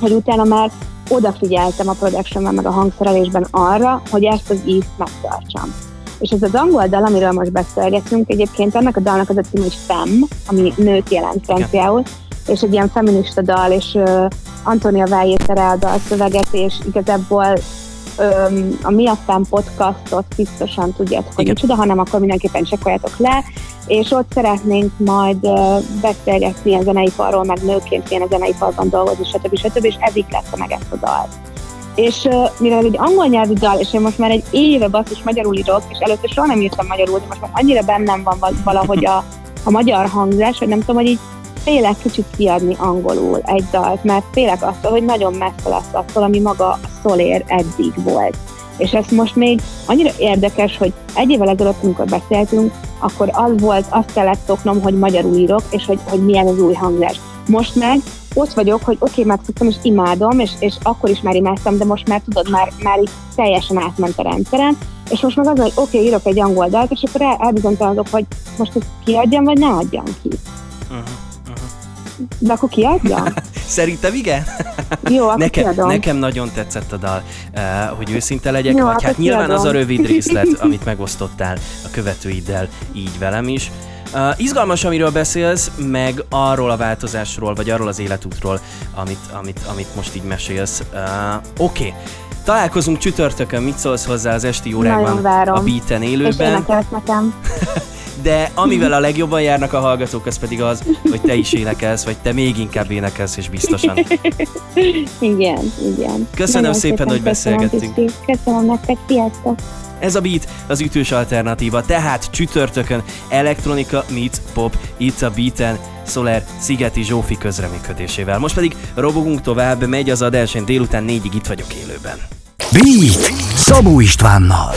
hogy utána már odafigyeltem a productionben, meg a hangszerelésben arra, hogy ezt az ízt megtartsam. És ez az angol dal, amiről most beszélgetünk, egyébként ennek a dalnak az a cím, hogy Femme, ami nőt jelent franciául, és egy ilyen feminista dal, és uh, Antonia Váj írta rá a dalszöveget, és igazából öm, a Mi a Femme podcastot biztosan tudjátok, hogy micsoda, hanem akkor mindenképpen csekkoljátok le, és ott szeretnénk majd beszélgetni ilyen zeneiparról, meg nőként a zeneiparban dolgozni, stb. stb. és ez lett meg ezt a dalt. És mivel egy angol nyelvű dal, és én most már egy éve basszus magyarul írok, és előtte soha nem írtam magyarul, de most már annyira bennem van val- valahogy a, a magyar hangzás, hogy nem tudom, hogy így félek kicsit kiadni angolul egy dalt, mert félek attól, hogy nagyon messze lesz attól, ami maga a szolér eddig volt. És ez most még annyira érdekes, hogy egy évvel ezelőtt, amikor beszéltünk, akkor az volt, azt kellett szoknom, hogy magyarul írok, és hogy, hogy milyen az új hangzás. Most meg ott vagyok, hogy oké, okay, megszoktam, és imádom, és, és akkor is már imádtam, de most már tudod, már, már így teljesen átment a rendszeren, és most meg az, hogy oké, okay, írok egy angol dalt, és akkor el, elbizonytalanodok, hogy most ezt kiadjam, vagy ne adjam ki. Uh-huh. De akkor kiadjam? Szerintem igen. Jó, akkor Nekem, kiadom. nekem nagyon tetszett a dal, uh, hogy őszinte legyek, Jó, vagy hát nyilván az a kiadom. rövid részlet, amit megosztottál a követőiddel, így velem is. Uh, izgalmas, amiről beszélsz, meg arról a változásról, vagy arról az életútról, amit, amit, amit most így mesélsz. Uh, Oké, okay. találkozunk csütörtökön, mit szólsz hozzá az esti órákban a Beaten És élőben, énekelsz nekem. de amivel a legjobban járnak a hallgatók, az pedig az, hogy te is énekelsz, vagy te még inkább énekelsz, és biztosan. Igen, igen. Köszönöm Nagyon szépen, hogy beszélgettünk. Köszönöm nektek, sziasztok! Ez a Beat az ütős alternatíva, tehát csütörtökön elektronika meets pop itt a Beaten Soler Szigeti Zsófi közreműködésével. Most pedig robogunk tovább, megy az adás, én délután négyig itt vagyok élőben. Beat Szabó Istvánnal.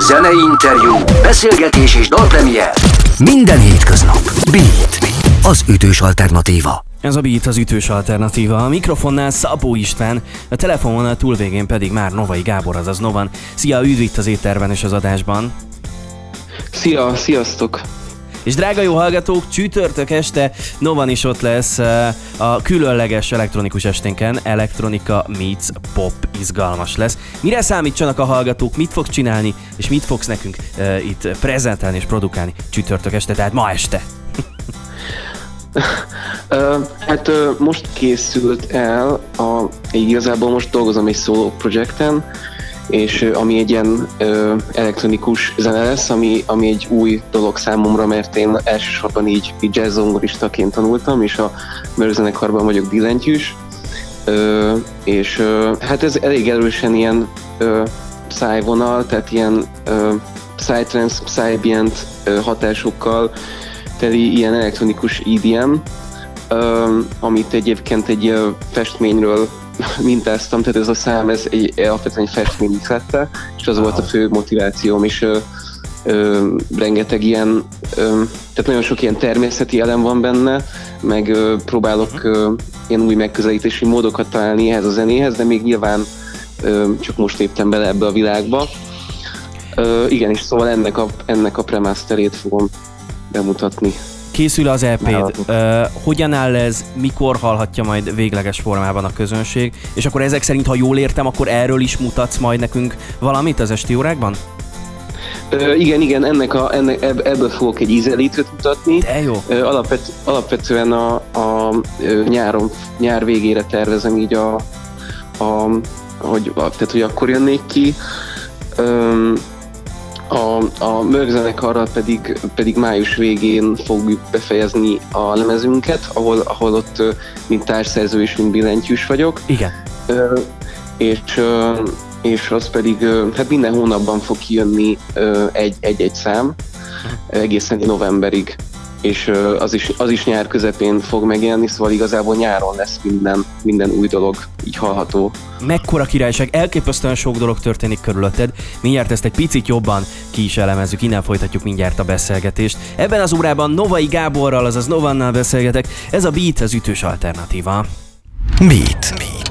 Zenei interjú, beszélgetés és dalpremier. Minden hétköznap. Beat. Az ütős alternatíva. Ez a Beat az ütős alternatíva. A mikrofonnál Szabó István, a telefonvonal túlvégén pedig már Novai Gábor, azaz Novan. Szia, üdv itt az étterben és az adásban. Szia, sziasztok! És drága jó hallgatók, csütörtök este Novan is ott lesz eh, a különleges elektronikus esténken. Elektronika meets pop izgalmas lesz. Mire számítsanak a hallgatók, mit fog csinálni, és mit fogsz nekünk uh, itt prezentálni és produkálni csütörtök este, tehát ma este. Hát most készült el, a, igazából most dolgozom egy solo projekten, és ami egy ilyen ö, elektronikus zene lesz, ami, ami egy új dolog számomra, mert én elsősorban így, így jazz zongoristaként tanultam, és a mörzenekarban vagyok billentyűs, ö, és ö, hát ez elég erősen ilyen ö, szájvonal, tehát ilyen ö, psytrance, psyambient ö, hatásokkal teli ilyen elektronikus EDM, ö, amit egyébként egy ö, festményről mintáztam, tehát ez a szám, ez egy, alapvetően egy festmény ihlette, és az volt a fő motivációm, és ö, ö, rengeteg ilyen, ö, tehát nagyon sok ilyen természeti elem van benne, meg ö, próbálok ö, ilyen új megközelítési módokat találni ehhez a zenéhez, de még nyilván ö, csak most léptem bele ebbe a világba. Ö, igen, és szóval ennek a, ennek a premasterét fogom bemutatni. Készül az EP-d. Nálatok. Uh, hogyan áll ez, mikor hallhatja majd végleges formában a közönség? És akkor ezek szerint, ha jól értem, akkor erről is mutatsz majd nekünk valamit az esti órákban? Ö, igen, igen, ennek a, ennek, ebb- ebből fogok egy ízelítőt mutatni. De jó. Ö, Alapvet, alapvetően a, a nyáron, nyár végére tervezem így a, a hogy, tehát, hogy akkor jönnék ki. Öm, a, a mörgzenekarral pedig, pedig május végén fogjuk befejezni a lemezünket, ahol, ahol ott mint társszerző és mint billentyűs vagyok. Igen. Ö, és, és az pedig, hát minden hónapban fog kijönni egy-egy szám, egészen novemberig, és az is, az is nyár közepén fog megjelenni, szóval igazából nyáron lesz minden, minden új dolog így hallható. Mekkora királyság, elképesztően sok dolog történik körülötted. Mindjárt ezt egy picit jobban ki is elemezzük, innen folytatjuk mindjárt a beszélgetést. Ebben az órában Novai Gáborral, azaz Novannal beszélgetek. Ez a Beat az ütős alternatíva. Beat. Beat.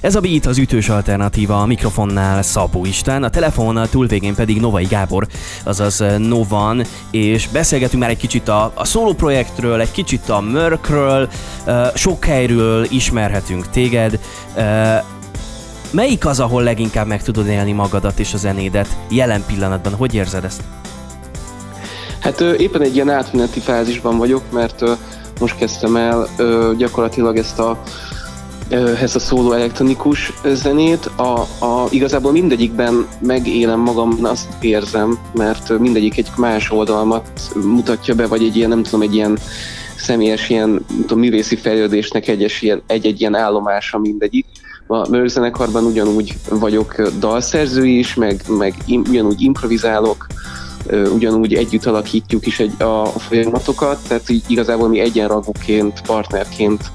Ez a Beat az ütős alternatíva, a mikrofonnál Szabó István, a telefonnal túlvégén pedig Novai Gábor, azaz Novan, és beszélgetünk már egy kicsit a, a solo projektről, egy kicsit a Mörkről, sok helyről ismerhetünk téged. Melyik az, ahol leginkább meg tudod élni magadat és a zenédet jelen pillanatban? Hogy érzed ezt? Hát éppen egy ilyen átmeneti fázisban vagyok, mert most kezdtem el gyakorlatilag ezt a ezt a szóló elektronikus zenét. A, a, igazából mindegyikben megélem magam, azt érzem, mert mindegyik egy más oldalmat mutatja be, vagy egy ilyen, nem tudom, egy ilyen személyes ilyen, tudom, művészi fejlődésnek egyes ilyen, egy-egy ilyen állomása mindegyik. A mőrzenekarban ugyanúgy vagyok dalszerző is, meg, meg im, ugyanúgy improvizálok, ugyanúgy együtt alakítjuk is egy, a, a folyamatokat, tehát így igazából mi egyenragúként, partnerként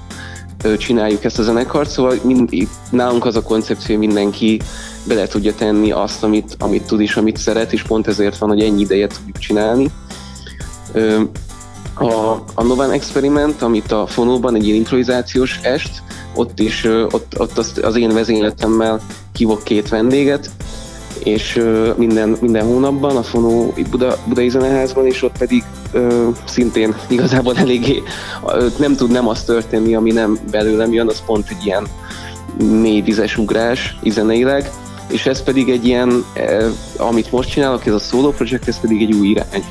csináljuk ezt a zenekart, szóval mind, nálunk az a koncepció, hogy mindenki bele tudja tenni azt, amit, amit tud és amit szeret, és pont ezért van, hogy ennyi ideje tudjuk csinálni. A, a Novan Experiment, amit a Fonóban, egy ilyen improvizációs est, ott is, ott, ott az, az én vezényletemmel hívok két vendéget, és minden, minden hónapban a Fonó Buda, Budai Zeneházban, és ott pedig ö, szintén igazából eléggé nem tud nem az történni, ami nem belőlem jön, az pont egy ilyen mély vizes ugrás ízeneileg, és ez pedig egy ilyen, eh, amit most csinálok, ez a solo project, ez pedig egy új irány.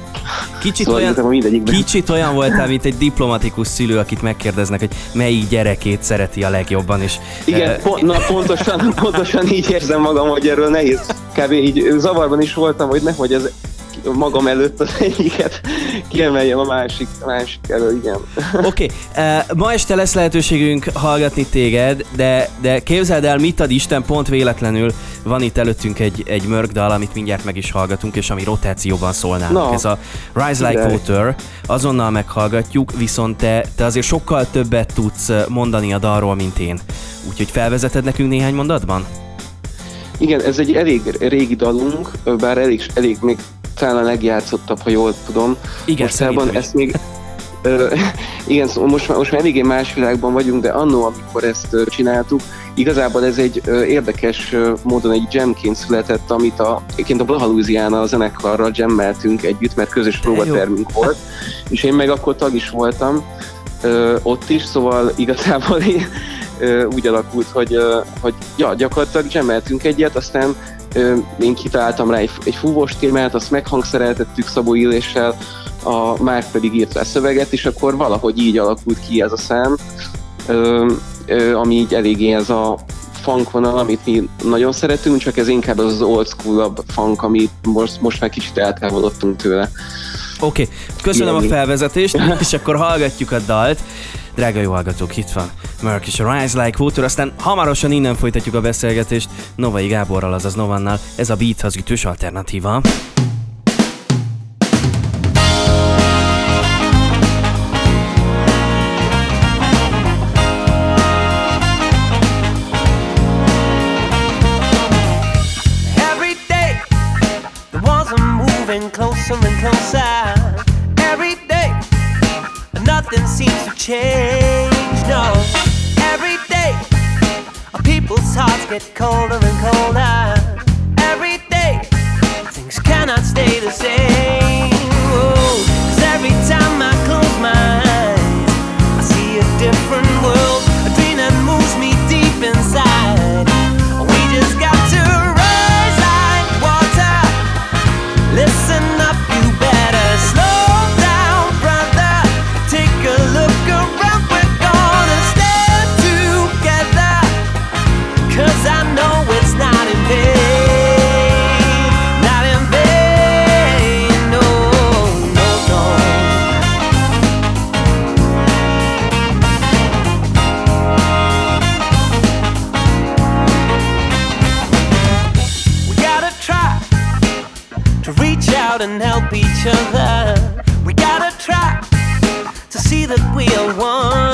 Kicsit Szóval olyan, kicsit olyan voltál, mint egy diplomatikus szülő, akit megkérdeznek, hogy melyik gyerekét szereti a legjobban, és Igen, eh, pont, na pontosan, pontosan így érzem magam, hogy erről nehéz. Kb. így zavarban is voltam, hogy nehogy ez magam előtt az egyiket kiemeljem a másik, a másik elől, igen. Oké, okay. ma este lesz lehetőségünk hallgatni téged, de, de képzeld el, mit ad Isten, pont véletlenül van itt előttünk egy, egy mörgdal, amit mindjárt meg is hallgatunk, és ami rotációban szól nálunk. Na. Ez a Rise Like. Water, azonnal meghallgatjuk, viszont te, te azért sokkal többet tudsz mondani a dalról, mint én. Úgyhogy felvezeted nekünk néhány mondatban? Igen, ez egy elég régi dalunk, bár elég, elég még talán a legjátszottabb, ha jól tudom. Igen, Mostában ezt még... Igen, szóval most már, most már eléggé más világban vagyunk, de annó, amikor ezt csináltuk, igazából ez egy érdekes módon egy jamként született, amit a, egyébként a Blaha Louisiana a zenekarral jammeltünk együtt, mert közös próbatermünk volt, és én meg akkor tag is voltam ott is, szóval igazából én, úgy alakult, hogy, hogy ja, gyakorlatilag jammeltünk egyet, aztán én kitaláltam rá egy, egy fúvós témát, azt meghangszereltettük Szabó Illéssel, a Márk pedig írt rá szöveget, és akkor valahogy így alakult ki ez a szám, ö, ö, ami így eléggé ez a funk vonal, amit mi nagyon szeretünk, csak ez inkább az, az old school funk, amit most, most már kicsit eltávolodtunk tőle. Oké, okay. köszönöm Ilyen. a felvezetést, és akkor hallgatjuk a dalt. Drága jó hallgatók, itt van Merk és a Rise Like Water, aztán hamarosan innen folytatjuk a beszélgetést Novai Gáborral, azaz Novannal. Ez a Beat az ütős alternatíva. Get colder and colder. Help each other. We gotta try to see that we are one.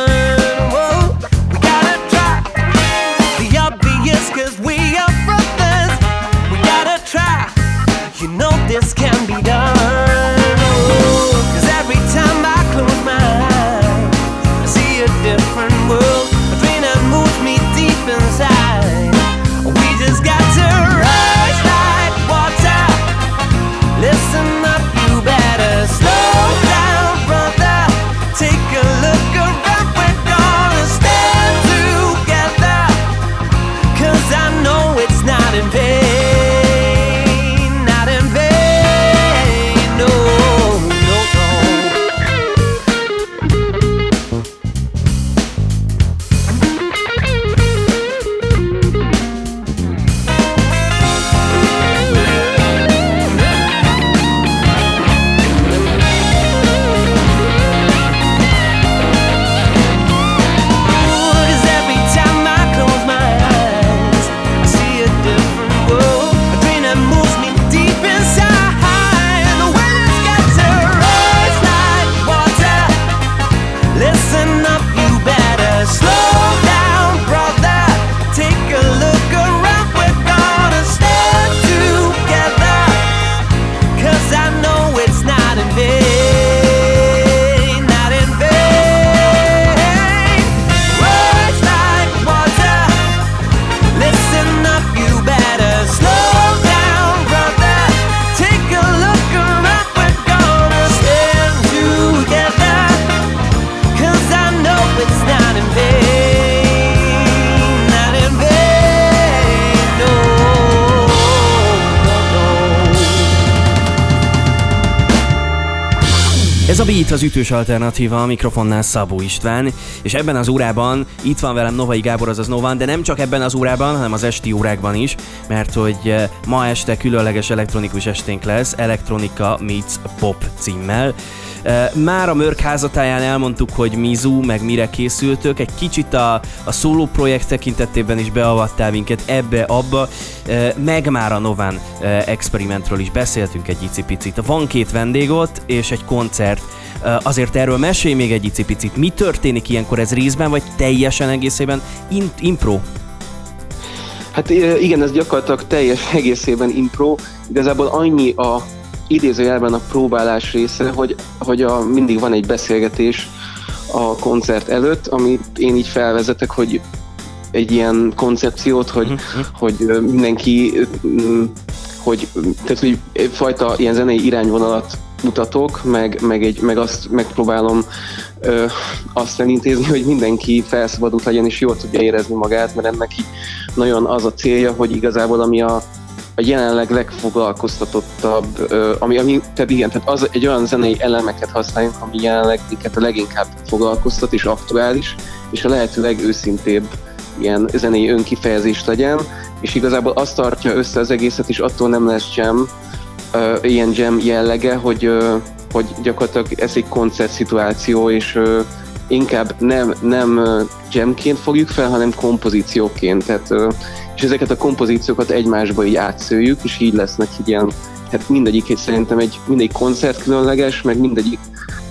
Ez a Beat az ütős alternatíva, a mikrofonnál Szabó István, és ebben az órában itt van velem Novai Gábor, azaz Novan, de nem csak ebben az órában, hanem az esti órákban is, mert hogy eh, ma este különleges elektronikus esténk lesz, Elektronika Meets Pop címmel. Már a Mörk házatáján elmondtuk, hogy Mizu, meg mire készültök, egy kicsit a, a szóló projekt tekintetében is beavattál minket ebbe-abba, Eh, meg már a Novan eh, experimentről is beszéltünk egy icipicit. Van két vendég és egy koncert. Azért erről mesélj még egy icipicit. Mi történik ilyenkor? Ez részben, vagy teljesen egészében in- impro? Hát igen, ez gyakorlatilag teljes egészében impro. Igazából annyi a idézőjelben a próbálás része, hogy, hogy a, mindig van egy beszélgetés a koncert előtt, amit én így felvezetek, hogy egy ilyen koncepciót, hogy, hogy ö, mindenki, hogy, tehát, hogy egyfajta ilyen zenei irányvonalat mutatok, meg, meg, egy, meg azt megpróbálom ö, azt elintézni, hogy mindenki felszabadult legyen és jól tudja érezni magát, mert ennek így nagyon az a célja, hogy igazából ami a a jelenleg legfoglalkoztatottabb, ami, ami tehát igen, tehát az egy olyan zenei elemeket használjunk, ami jelenleg minket a leginkább foglalkoztat és aktuális, és a lehető legőszintébb ilyen zenei önkifejezést legyen, és igazából azt tartja össze az egészet, és attól nem lesz jam, ilyen jam jellege, hogy, hogy gyakorlatilag ez egy koncert szituáció, és inkább nem, nem jamként fogjuk fel, hanem kompozícióként. Tehát, és ezeket a kompozíciókat egymásba így átszőjük, és így lesznek így ilyen, hát mindegyik egy szerintem egy, mindegyik koncert különleges, meg mindegyik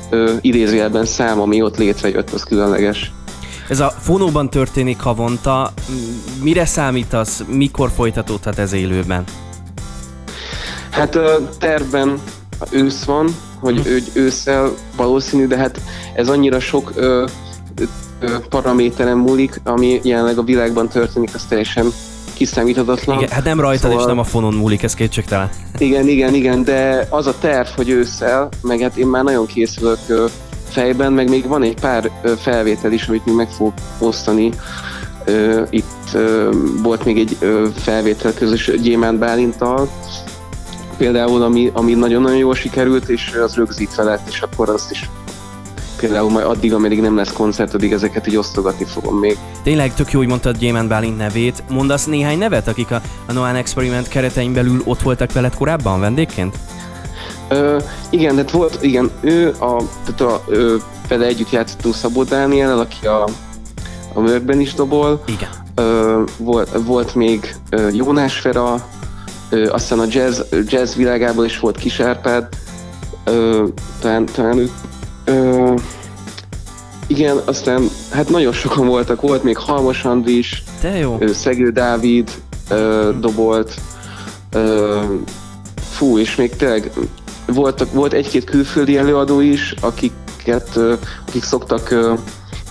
ö, idézőjelben szám, ami ott létrejött, az különleges. Ez a fonóban történik havonta. Mire számítasz? Mikor folytatódhat ez élőben? Hát ö, tervben ősz van, hogy ő, ősszel valószínű, de hát ez annyira sok ö, ö, paraméteren múlik, ami jelenleg a világban történik, az teljesen kiszámíthatatlan. Igen, hát nem rajtad Szóval- és nem a fonon múlik, ez kétségtelen. Igen, igen, igen, de az a terv, hogy ősszel, meg hát én már nagyon készülök fejben, meg még van egy pár felvétel is, amit még meg fogok osztani. Itt volt még egy felvétel közös Gyémánt Bálintal, például, ami, ami nagyon-nagyon jól sikerült, és az rögzítve lett, és akkor azt is például majd addig, ameddig nem lesz koncert, addig ezeket így osztogatni fogom még. Tényleg tök jó, hogy mondtad Gyémánt Bálint nevét. Mondasz néhány nevet, akik a, a Noan Experiment keretein belül ott voltak veled korábban vendégként? Ö, igen, tehát volt, igen, ő, a, tehát a, ö, vele együtt játszottunk Szabó Dániel, aki a, a Mörkben is dobol. Igen. Ö, volt, volt még ö, Jónás Fera, ö, aztán a jazz, jazz világából is volt Kis Árpád, ö, talán, talán ő, ö, igen, aztán hát nagyon sokan voltak, volt még Halmos Andris, Te jó. ö, Szegő Dávid ö, dobolt, ö, fú, és még tényleg voltak, volt egy-két külföldi előadó is, akiket, ö, akik szoktak ö,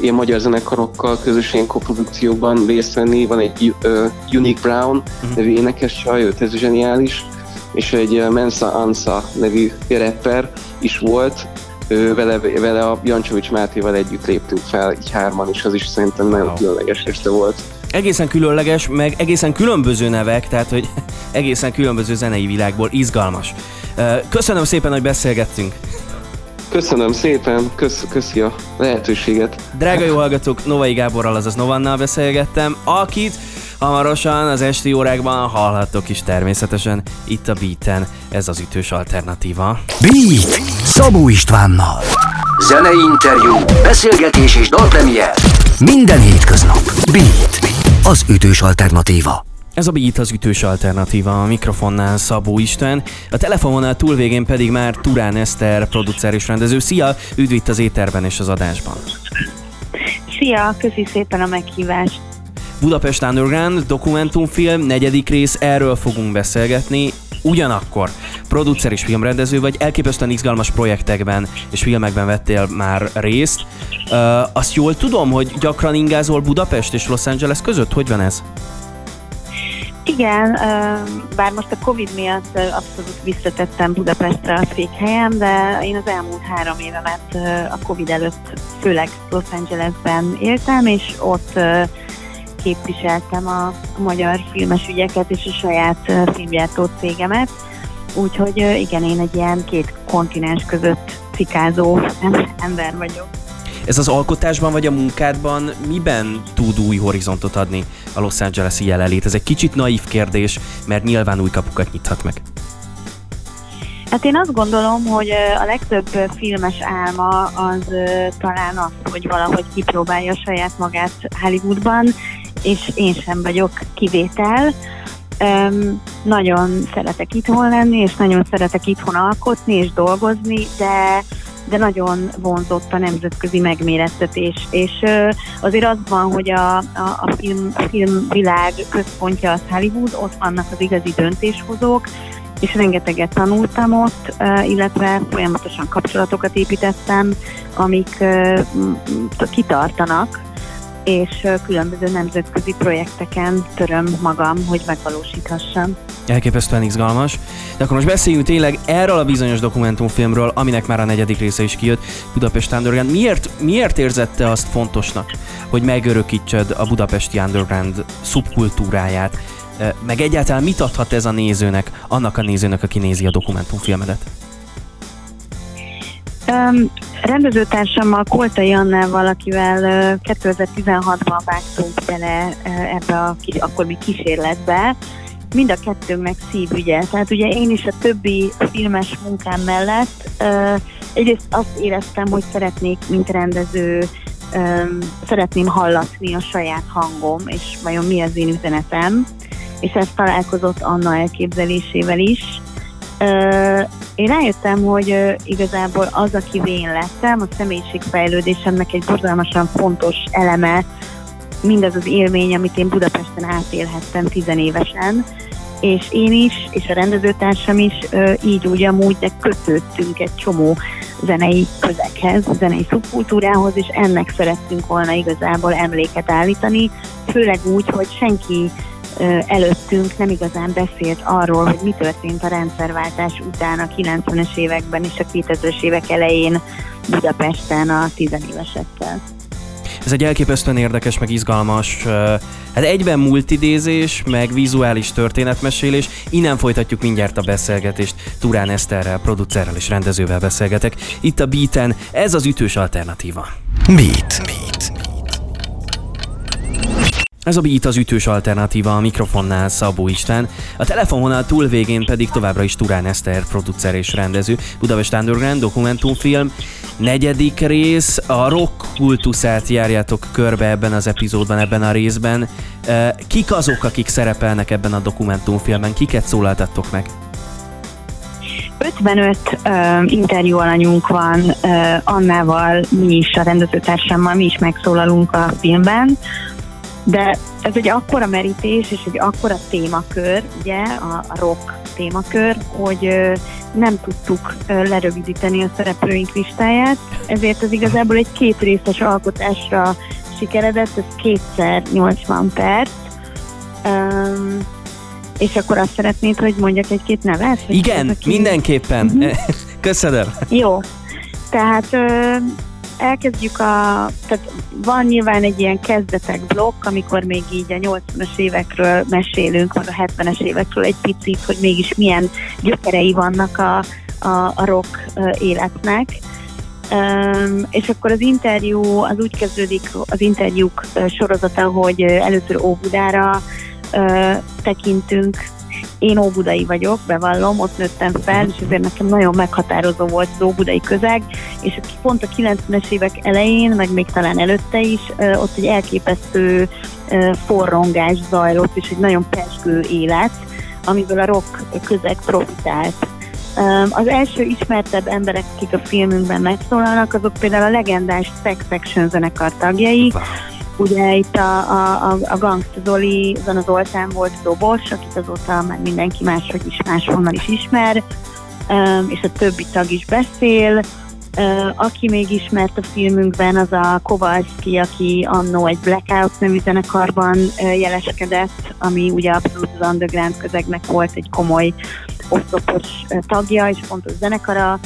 ilyen magyar zenekarokkal közös ilyen koprodukciókban részt venni. Van egy ö, Unique Brown nevű énekes csaj, őt ez zseniális, és egy ö, Mensa Ansa nevű rapper is volt, ő, vele, vele a Jancsovics Mátéval együtt léptünk fel, így hárman, és az is szerintem nagyon Wow. különleges este volt. Egészen különleges, meg egészen különböző nevek, tehát hogy egészen különböző zenei világból izgalmas. Köszönöm szépen, hogy beszélgettünk. Köszönöm szépen, kösz, köszi a lehetőséget. Drága jó hallgatók, Novai Gáborral, azaz Novannal beszélgettem, akit hamarosan az esti órákban hallhattok is természetesen itt a Beaten. Ez az ütős alternatíva. Beat Szabó Istvánnal. Zenei interjú, beszélgetés és dalpremier. Minden hétköznap. Beat. Az ütős alternatíva. Ez a Beat az ütős alternatíva, a mikrofonnál Szabó István, a telefononál túlvégén pedig már Turán Eszter, producer és rendező. Szia, üdv itt az éterben és az adásban. Szia, köszi szépen a meghívást. Budapest Underground dokumentumfilm, negyedik rész, erről fogunk beszélgetni. Ugyanakkor producer és filmrendező vagy, elképesztően izgalmas projektekben és filmekben vettél már részt. Uh, azt jól tudom, hogy gyakran ingázol Budapest és Los Angeles között? Hogy van ez? Igen, ö, bár most a Covid miatt ö, abszolút visszatettem Budapestre a székhelyem, de én az elmúlt három évemet ö, a Covid előtt főleg Los Angelesben éltem, és ott ö, képviseltem a, a magyar filmes ügyeket és a saját filmgyártó cégemet. Úgyhogy igen, én egy ilyen két kontinens között cikázó ember vagyok. Ez az alkotásban vagy a munkádban miben tud új horizontot adni a Los Angeles-i jelenlét? Ez egy kicsit naív kérdés, mert nyilván új kapukat nyithat meg. Hát én azt gondolom, hogy a legtöbb filmes álma az talán az, hogy valahogy kipróbálja saját magát Hollywoodban, és én sem vagyok kivétel. Öm, nagyon szeretek itthon lenni, és nagyon szeretek itthon alkotni és dolgozni, de de nagyon vonzott a nemzetközi megmérettetés. És ö, azért az van, hogy a, a, a, film, a filmvilág központja az Hollywood, ott vannak az igazi döntéshozók, és rengeteget tanultam ott, ö, illetve folyamatosan kapcsolatokat építettem, amik ö, kitartanak, és különböző nemzetközi projekteken töröm magam, hogy megvalósíthassam. Elképesztően izgalmas. De akkor most beszéljünk tényleg erről a bizonyos dokumentumfilmről, aminek már a negyedik része is kijött, Budapest Underground. Miért, miért érzette azt fontosnak, hogy megörökítsed a budapesti underground szubkultúráját? Meg egyáltalán mit adhat ez a nézőnek, annak a nézőnek, aki nézi a dokumentumfilmedet? Um, rendezőtársammal, Koltai Annával, akivel ö, 2016-ban vágtunk bele ö, ebbe a kis, akkor még kísérletbe, mind a kettőnknek szívügye. Tehát ugye én is a többi filmes munkám mellett ö, egyrészt azt éreztem, hogy szeretnék, mint rendező, ö, szeretném hallatni a saját hangom, és vajon mi az én üzenetem, és ez találkozott Anna elképzelésével is. Én rájöttem, hogy igazából az, aki én lettem, a személyiségfejlődésemnek egy borzalmasan fontos eleme, mindaz az élmény, amit én Budapesten átélhettem tizenévesen, és én is, és a rendezőtársam is így úgy amúgy, de kötődtünk egy csomó zenei közekhez, zenei szubkultúrához, és ennek szerettünk volna igazából emléket állítani, főleg úgy, hogy senki előttünk nem igazán beszélt arról, hogy mi történt a rendszerváltás után a 90-es években és a 2000-es évek elején Budapesten a tizenévesekkel. Ez egy elképesztően érdekes, meg izgalmas, hát egyben multidézés, meg vizuális történetmesélés. Innen folytatjuk mindjárt a beszélgetést. Turán Eszterrel, producerrel és rendezővel beszélgetek. Itt a Beaten, ez az ütős alternatíva. Beat. Beat. Ez a Beat az ütős alternatíva a mikrofonnál Szabó István, a telefonvonal túlvégén pedig továbbra is Turán Eszter, producer és rendező, Budapest Underground dokumentumfilm, negyedik rész, a rock kultuszát járjátok körbe ebben az epizódban, ebben a részben. Kik azok, akik szerepelnek ebben a dokumentumfilmben? Kiket szólaltattok meg? 55 uh, interjú alanyunk van uh, Annával, mi is, a rendezőtársammal, mi is megszólalunk a filmben, de ez egy akkora merítés és egy akkora témakör, ugye, a, rock témakör, hogy nem tudtuk lerövidíteni a szereplőink listáját, ezért ez igazából egy két részes alkotásra sikeredett, ez kétszer 80 perc. Um, és akkor azt szeretnéd, hogy mondjak egy-két nevet? Igen, mindenképpen. Mhm. Köszönöm. Jó. Tehát elkezdjük a... Tehát van nyilván egy ilyen kezdetek blokk, amikor még így a 80-as évekről mesélünk, meg a 70-es évekről egy picit, hogy mégis milyen gyökerei vannak a, a, a rock életnek. Um, és akkor az interjú, az úgy kezdődik az interjúk sorozata, hogy először Óbudára ö, tekintünk. Én óbudai vagyok, bevallom, ott nőttem fel, és ezért nekem nagyon meghatározó volt az óbudai közeg, és pont a 90-es évek elején, meg még talán előtte is, ott egy elképesztő forrongás zajlott, és egy nagyon pesgő élet, amiből a rock közeg profitált. Az első ismertebb emberek, akik a filmünkben megszólalnak, azok például a legendás Sex Section zenekar tagjai. Ugye itt a, a, a, a Gangsta Zoli, Zana Zoltán volt dobos, akit azóta már mindenki máshogy is máshonnan is ismer, és a többi tag is beszél. Aki még ismert a filmünkben, az a Kowalski, aki annó egy Blackout nevű zenekarban jeleskedett, ami ugye abszolút az underground közegnek volt egy komoly oszlopos tagja, és fontos zenekara,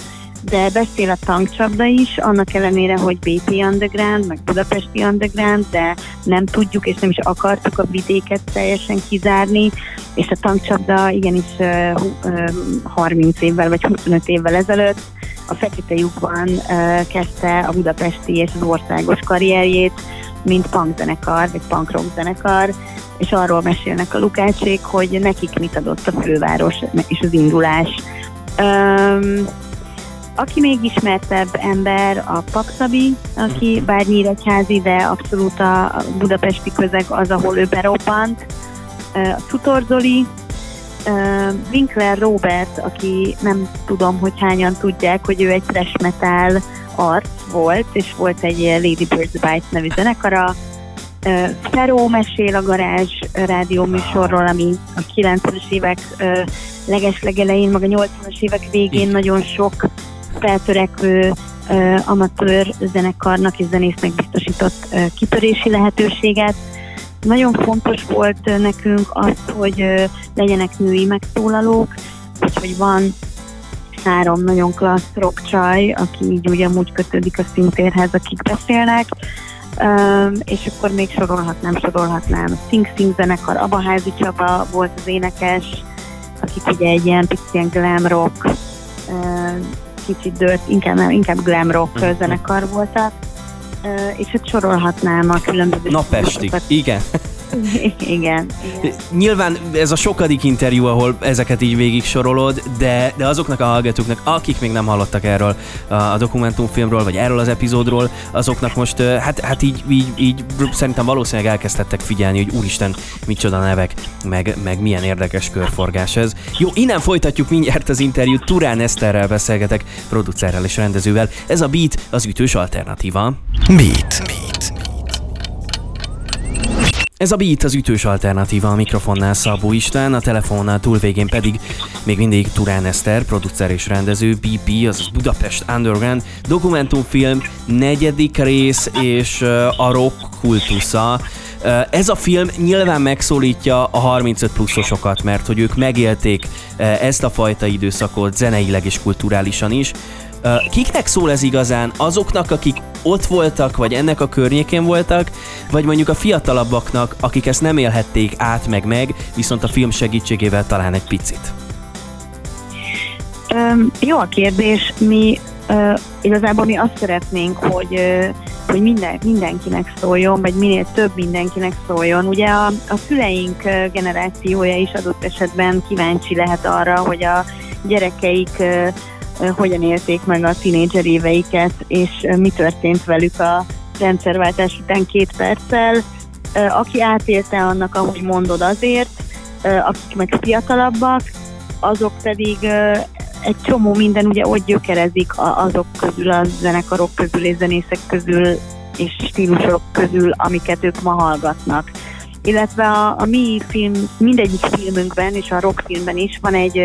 de beszél a tankcsapda is, annak ellenére, hogy BP Underground, meg Budapesti Underground, de nem tudjuk és nem is akartuk a vidéket teljesen kizárni, és a tankcsapda igenis ö, hú- ö, 30 évvel vagy 25 évvel ezelőtt a Fekete lyukban kezdte a budapesti és az országos karrierjét, mint punk zenekar, vagy punk zenekar, és arról mesélnek a Lukácsék, hogy nekik mit adott a főváros és az indulás. Um, aki még ismertebb ember, a Paksabi, aki bár nyíregyházi, de abszolút a budapesti közeg az, ahol ő berobbant. A Cutor Zoli, Winkler Robert, aki nem tudom, hogy hányan tudják, hogy ő egy thrash metal arc volt, és volt egy Lady Bird's Bite nevű zenekara. Feró mesél a garázs rádió műsorról, ami a 90-es évek legeslegelején, meg a 80-as évek végén nagyon sok feltörekvő amatőr zenekarnak és zenésznek biztosított ö, kitörési lehetőséget. Nagyon fontos volt nekünk az, hogy legyenek női megszólalók, úgyhogy van három nagyon klassz rock csaj, aki így ugye amúgy kötődik a szintérhez, akik beszélnek, Um, és akkor még sorolhatnám, sorolhatnám. Sing Sing zenekar, Abaházi Csaba volt az énekes, akik ugye egy ilyen picit ilyen glam rock, uh, kicsit dőlt, inkább, nem, inkább glam rock Mhm. zenekar voltak. És itt sorolhatnám a különböző... Napestig. Igen. Igen, igen. Nyilván ez a sokadik interjú, ahol ezeket így végig sorolod, de, de azoknak a hallgatóknak, akik még nem hallottak erről a, a dokumentumfilmről, vagy erről az epizódról, azoknak most hát, hát így, így, így szerintem valószínűleg elkezdtettek figyelni, hogy úristen, micsoda nevek, meg, meg milyen érdekes körforgás ez. Jó, innen folytatjuk mindjárt az interjút, Turán Eszterrel beszélgetek, producerrel és rendezővel. Ez a Beat az ütős alternatíva. Beat. Ez a Beat az ütős alternatíva a mikrofonnál Szabó István, a telefonnál túlvégén pedig még mindig Turán Eszter, producer és rendező, BP, azaz Budapest Underground, dokumentumfilm, negyedik rész és a rock kultusza. Ez a film nyilván megszólítja a 35 pluszosokat, mert hogy ők megélték ezt a fajta időszakot zeneileg és kulturálisan is. Kiknek szól ez igazán? Azoknak, akik ott voltak, vagy ennek a környékén voltak, vagy mondjuk a fiatalabbaknak, akik ezt nem élhették át meg meg, viszont a film segítségével talán egy picit. Öm, jó a kérdés. Mi ö, igazából mi azt szeretnénk, hogy, ö, hogy minden, mindenkinek szóljon, vagy minél több mindenkinek szóljon. Ugye a, a szüleink generációja is adott esetben kíváncsi lehet arra, hogy a gyerekeik hogyan élték meg a tinédzser éveiket, és mi történt velük a rendszerváltás után két perccel. Aki átélte annak, ahogy mondod azért, akik meg fiatalabbak, azok pedig egy csomó minden ugye ott gyökerezik azok közül, a zenekarok közül és zenészek közül és stílusok közül, amiket ők ma hallgatnak. Illetve a, a mi film, mindegyik filmünkben és a rockfilmben is van egy,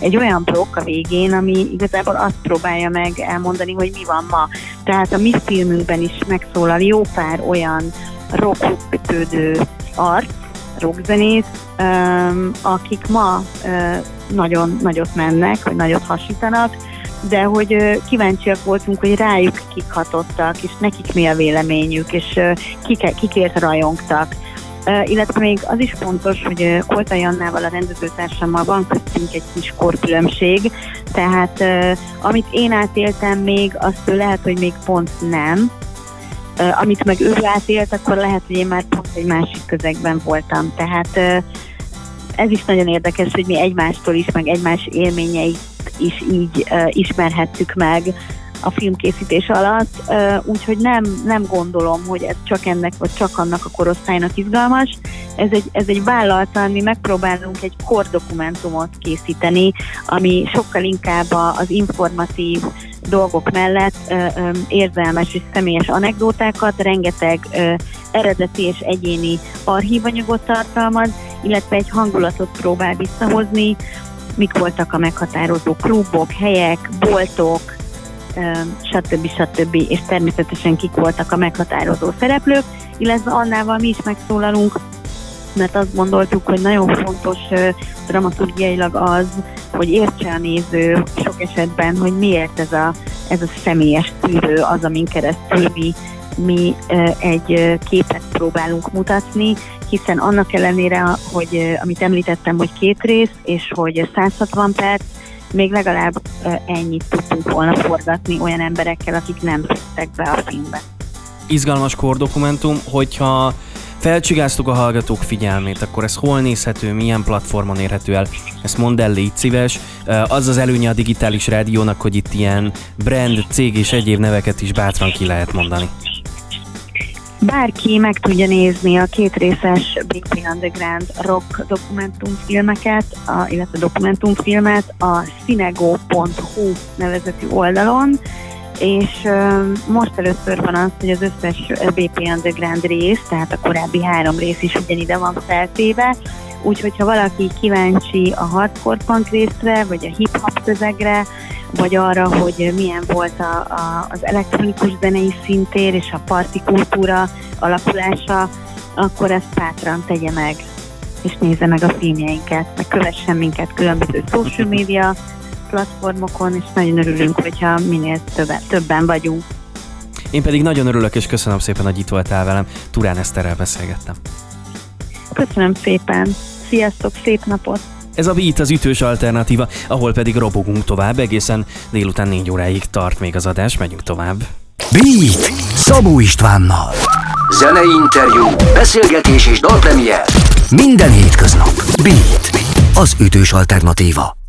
egy olyan blokk a végén, ami igazából azt próbálja meg elmondani, hogy mi van ma. Tehát a mi filmünkben is megszólal jó pár olyan rockhoz kötődő arc, rockzenész, akik ma nagyon nagyot mennek, vagy nagyot hasítanak, de hogy kíváncsiak voltunk, hogy rájuk kik hatottak, és nekik mi a véleményük, és ö, kike, kikért rajongtak. Illetve még az is fontos, hogy Koltai Jannával, a rendezőtársammal van köztünk egy kis korkülönbség, tehát amit én átéltem még, azt lehet, hogy még pont nem, amit meg ő átélt, akkor lehet, hogy én már pont egy másik közegben voltam. Tehát ez is nagyon érdekes, hogy mi egymástól is, meg egymás élményeit is így ismerhettük meg a filmkészítés alatt, úgyhogy nem, nem gondolom, hogy ez csak ennek, vagy csak annak a korosztálynak izgalmas. Ez egy, ez egy vállaltan, mi megpróbálunk egy kordokumentumot készíteni, ami sokkal inkább az informatív dolgok mellett érzelmes és személyes anekdótákat, rengeteg eredeti és egyéni archívanyagot tartalmaz, illetve egy hangulatot próbál visszahozni, mik voltak a meghatározó klubok, helyek, boltok, stb. stb. és természetesen kik voltak a meghatározó szereplők, illetve annával mi is megszólalunk, mert azt gondoltuk, hogy nagyon fontos dramaturgiailag az, hogy értse a néző sok esetben, hogy miért ez a, ez a személyes tűrő az, amin keresztül mi, mi egy képet próbálunk mutatni, hiszen annak ellenére, hogy amit említettem, hogy két rész, és hogy 160 perc, még legalább ennyit tudtunk volna forgatni olyan emberekkel, akik nem fértek be a filmbe. Izgalmas kordokumentum, hogyha felcsigáztuk a hallgatók figyelmét, akkor ez hol nézhető, milyen platformon érhető el? Ezt mondd el, légy szíves. Az az előnye a digitális rádiónak, hogy itt ilyen brand, cég és egyéb neveket is bátran ki lehet mondani. Bárki meg tudja nézni a két részes BP Underground rock dokumentumfilmeket, a, illetve dokumentumfilmet a cinego.hu nevezetű oldalon, és ö, most először van az, hogy az összes BP Underground rész, tehát a korábbi három rész is ugyanide van feltéve, úgyhogy ha valaki kíváncsi a hardcore punk részre, vagy a hip-hop közegre, vagy arra, hogy milyen volt a, a, az elektronikus zenei szintér és a parti kultúra alakulása, akkor ezt bátran tegye meg, és nézze meg a filmjeinket, meg kövessen minket különböző social media platformokon, és nagyon örülünk, hogyha minél többen, többen vagyunk. Én pedig nagyon örülök, és köszönöm szépen, hogy itt voltál velem. Turán Eszterrel beszélgettem. Köszönöm szépen! Sziasztok, szép napot! Ez a Beat az ütős alternatíva, ahol pedig robogunk tovább, egészen délután 4 óráig tart még az adás, megyünk tovább. Beat Szabó Istvánnal. Zenei interjú, beszélgetés és dalpremier. Minden hétköznap. Beat, az ütős alternatíva.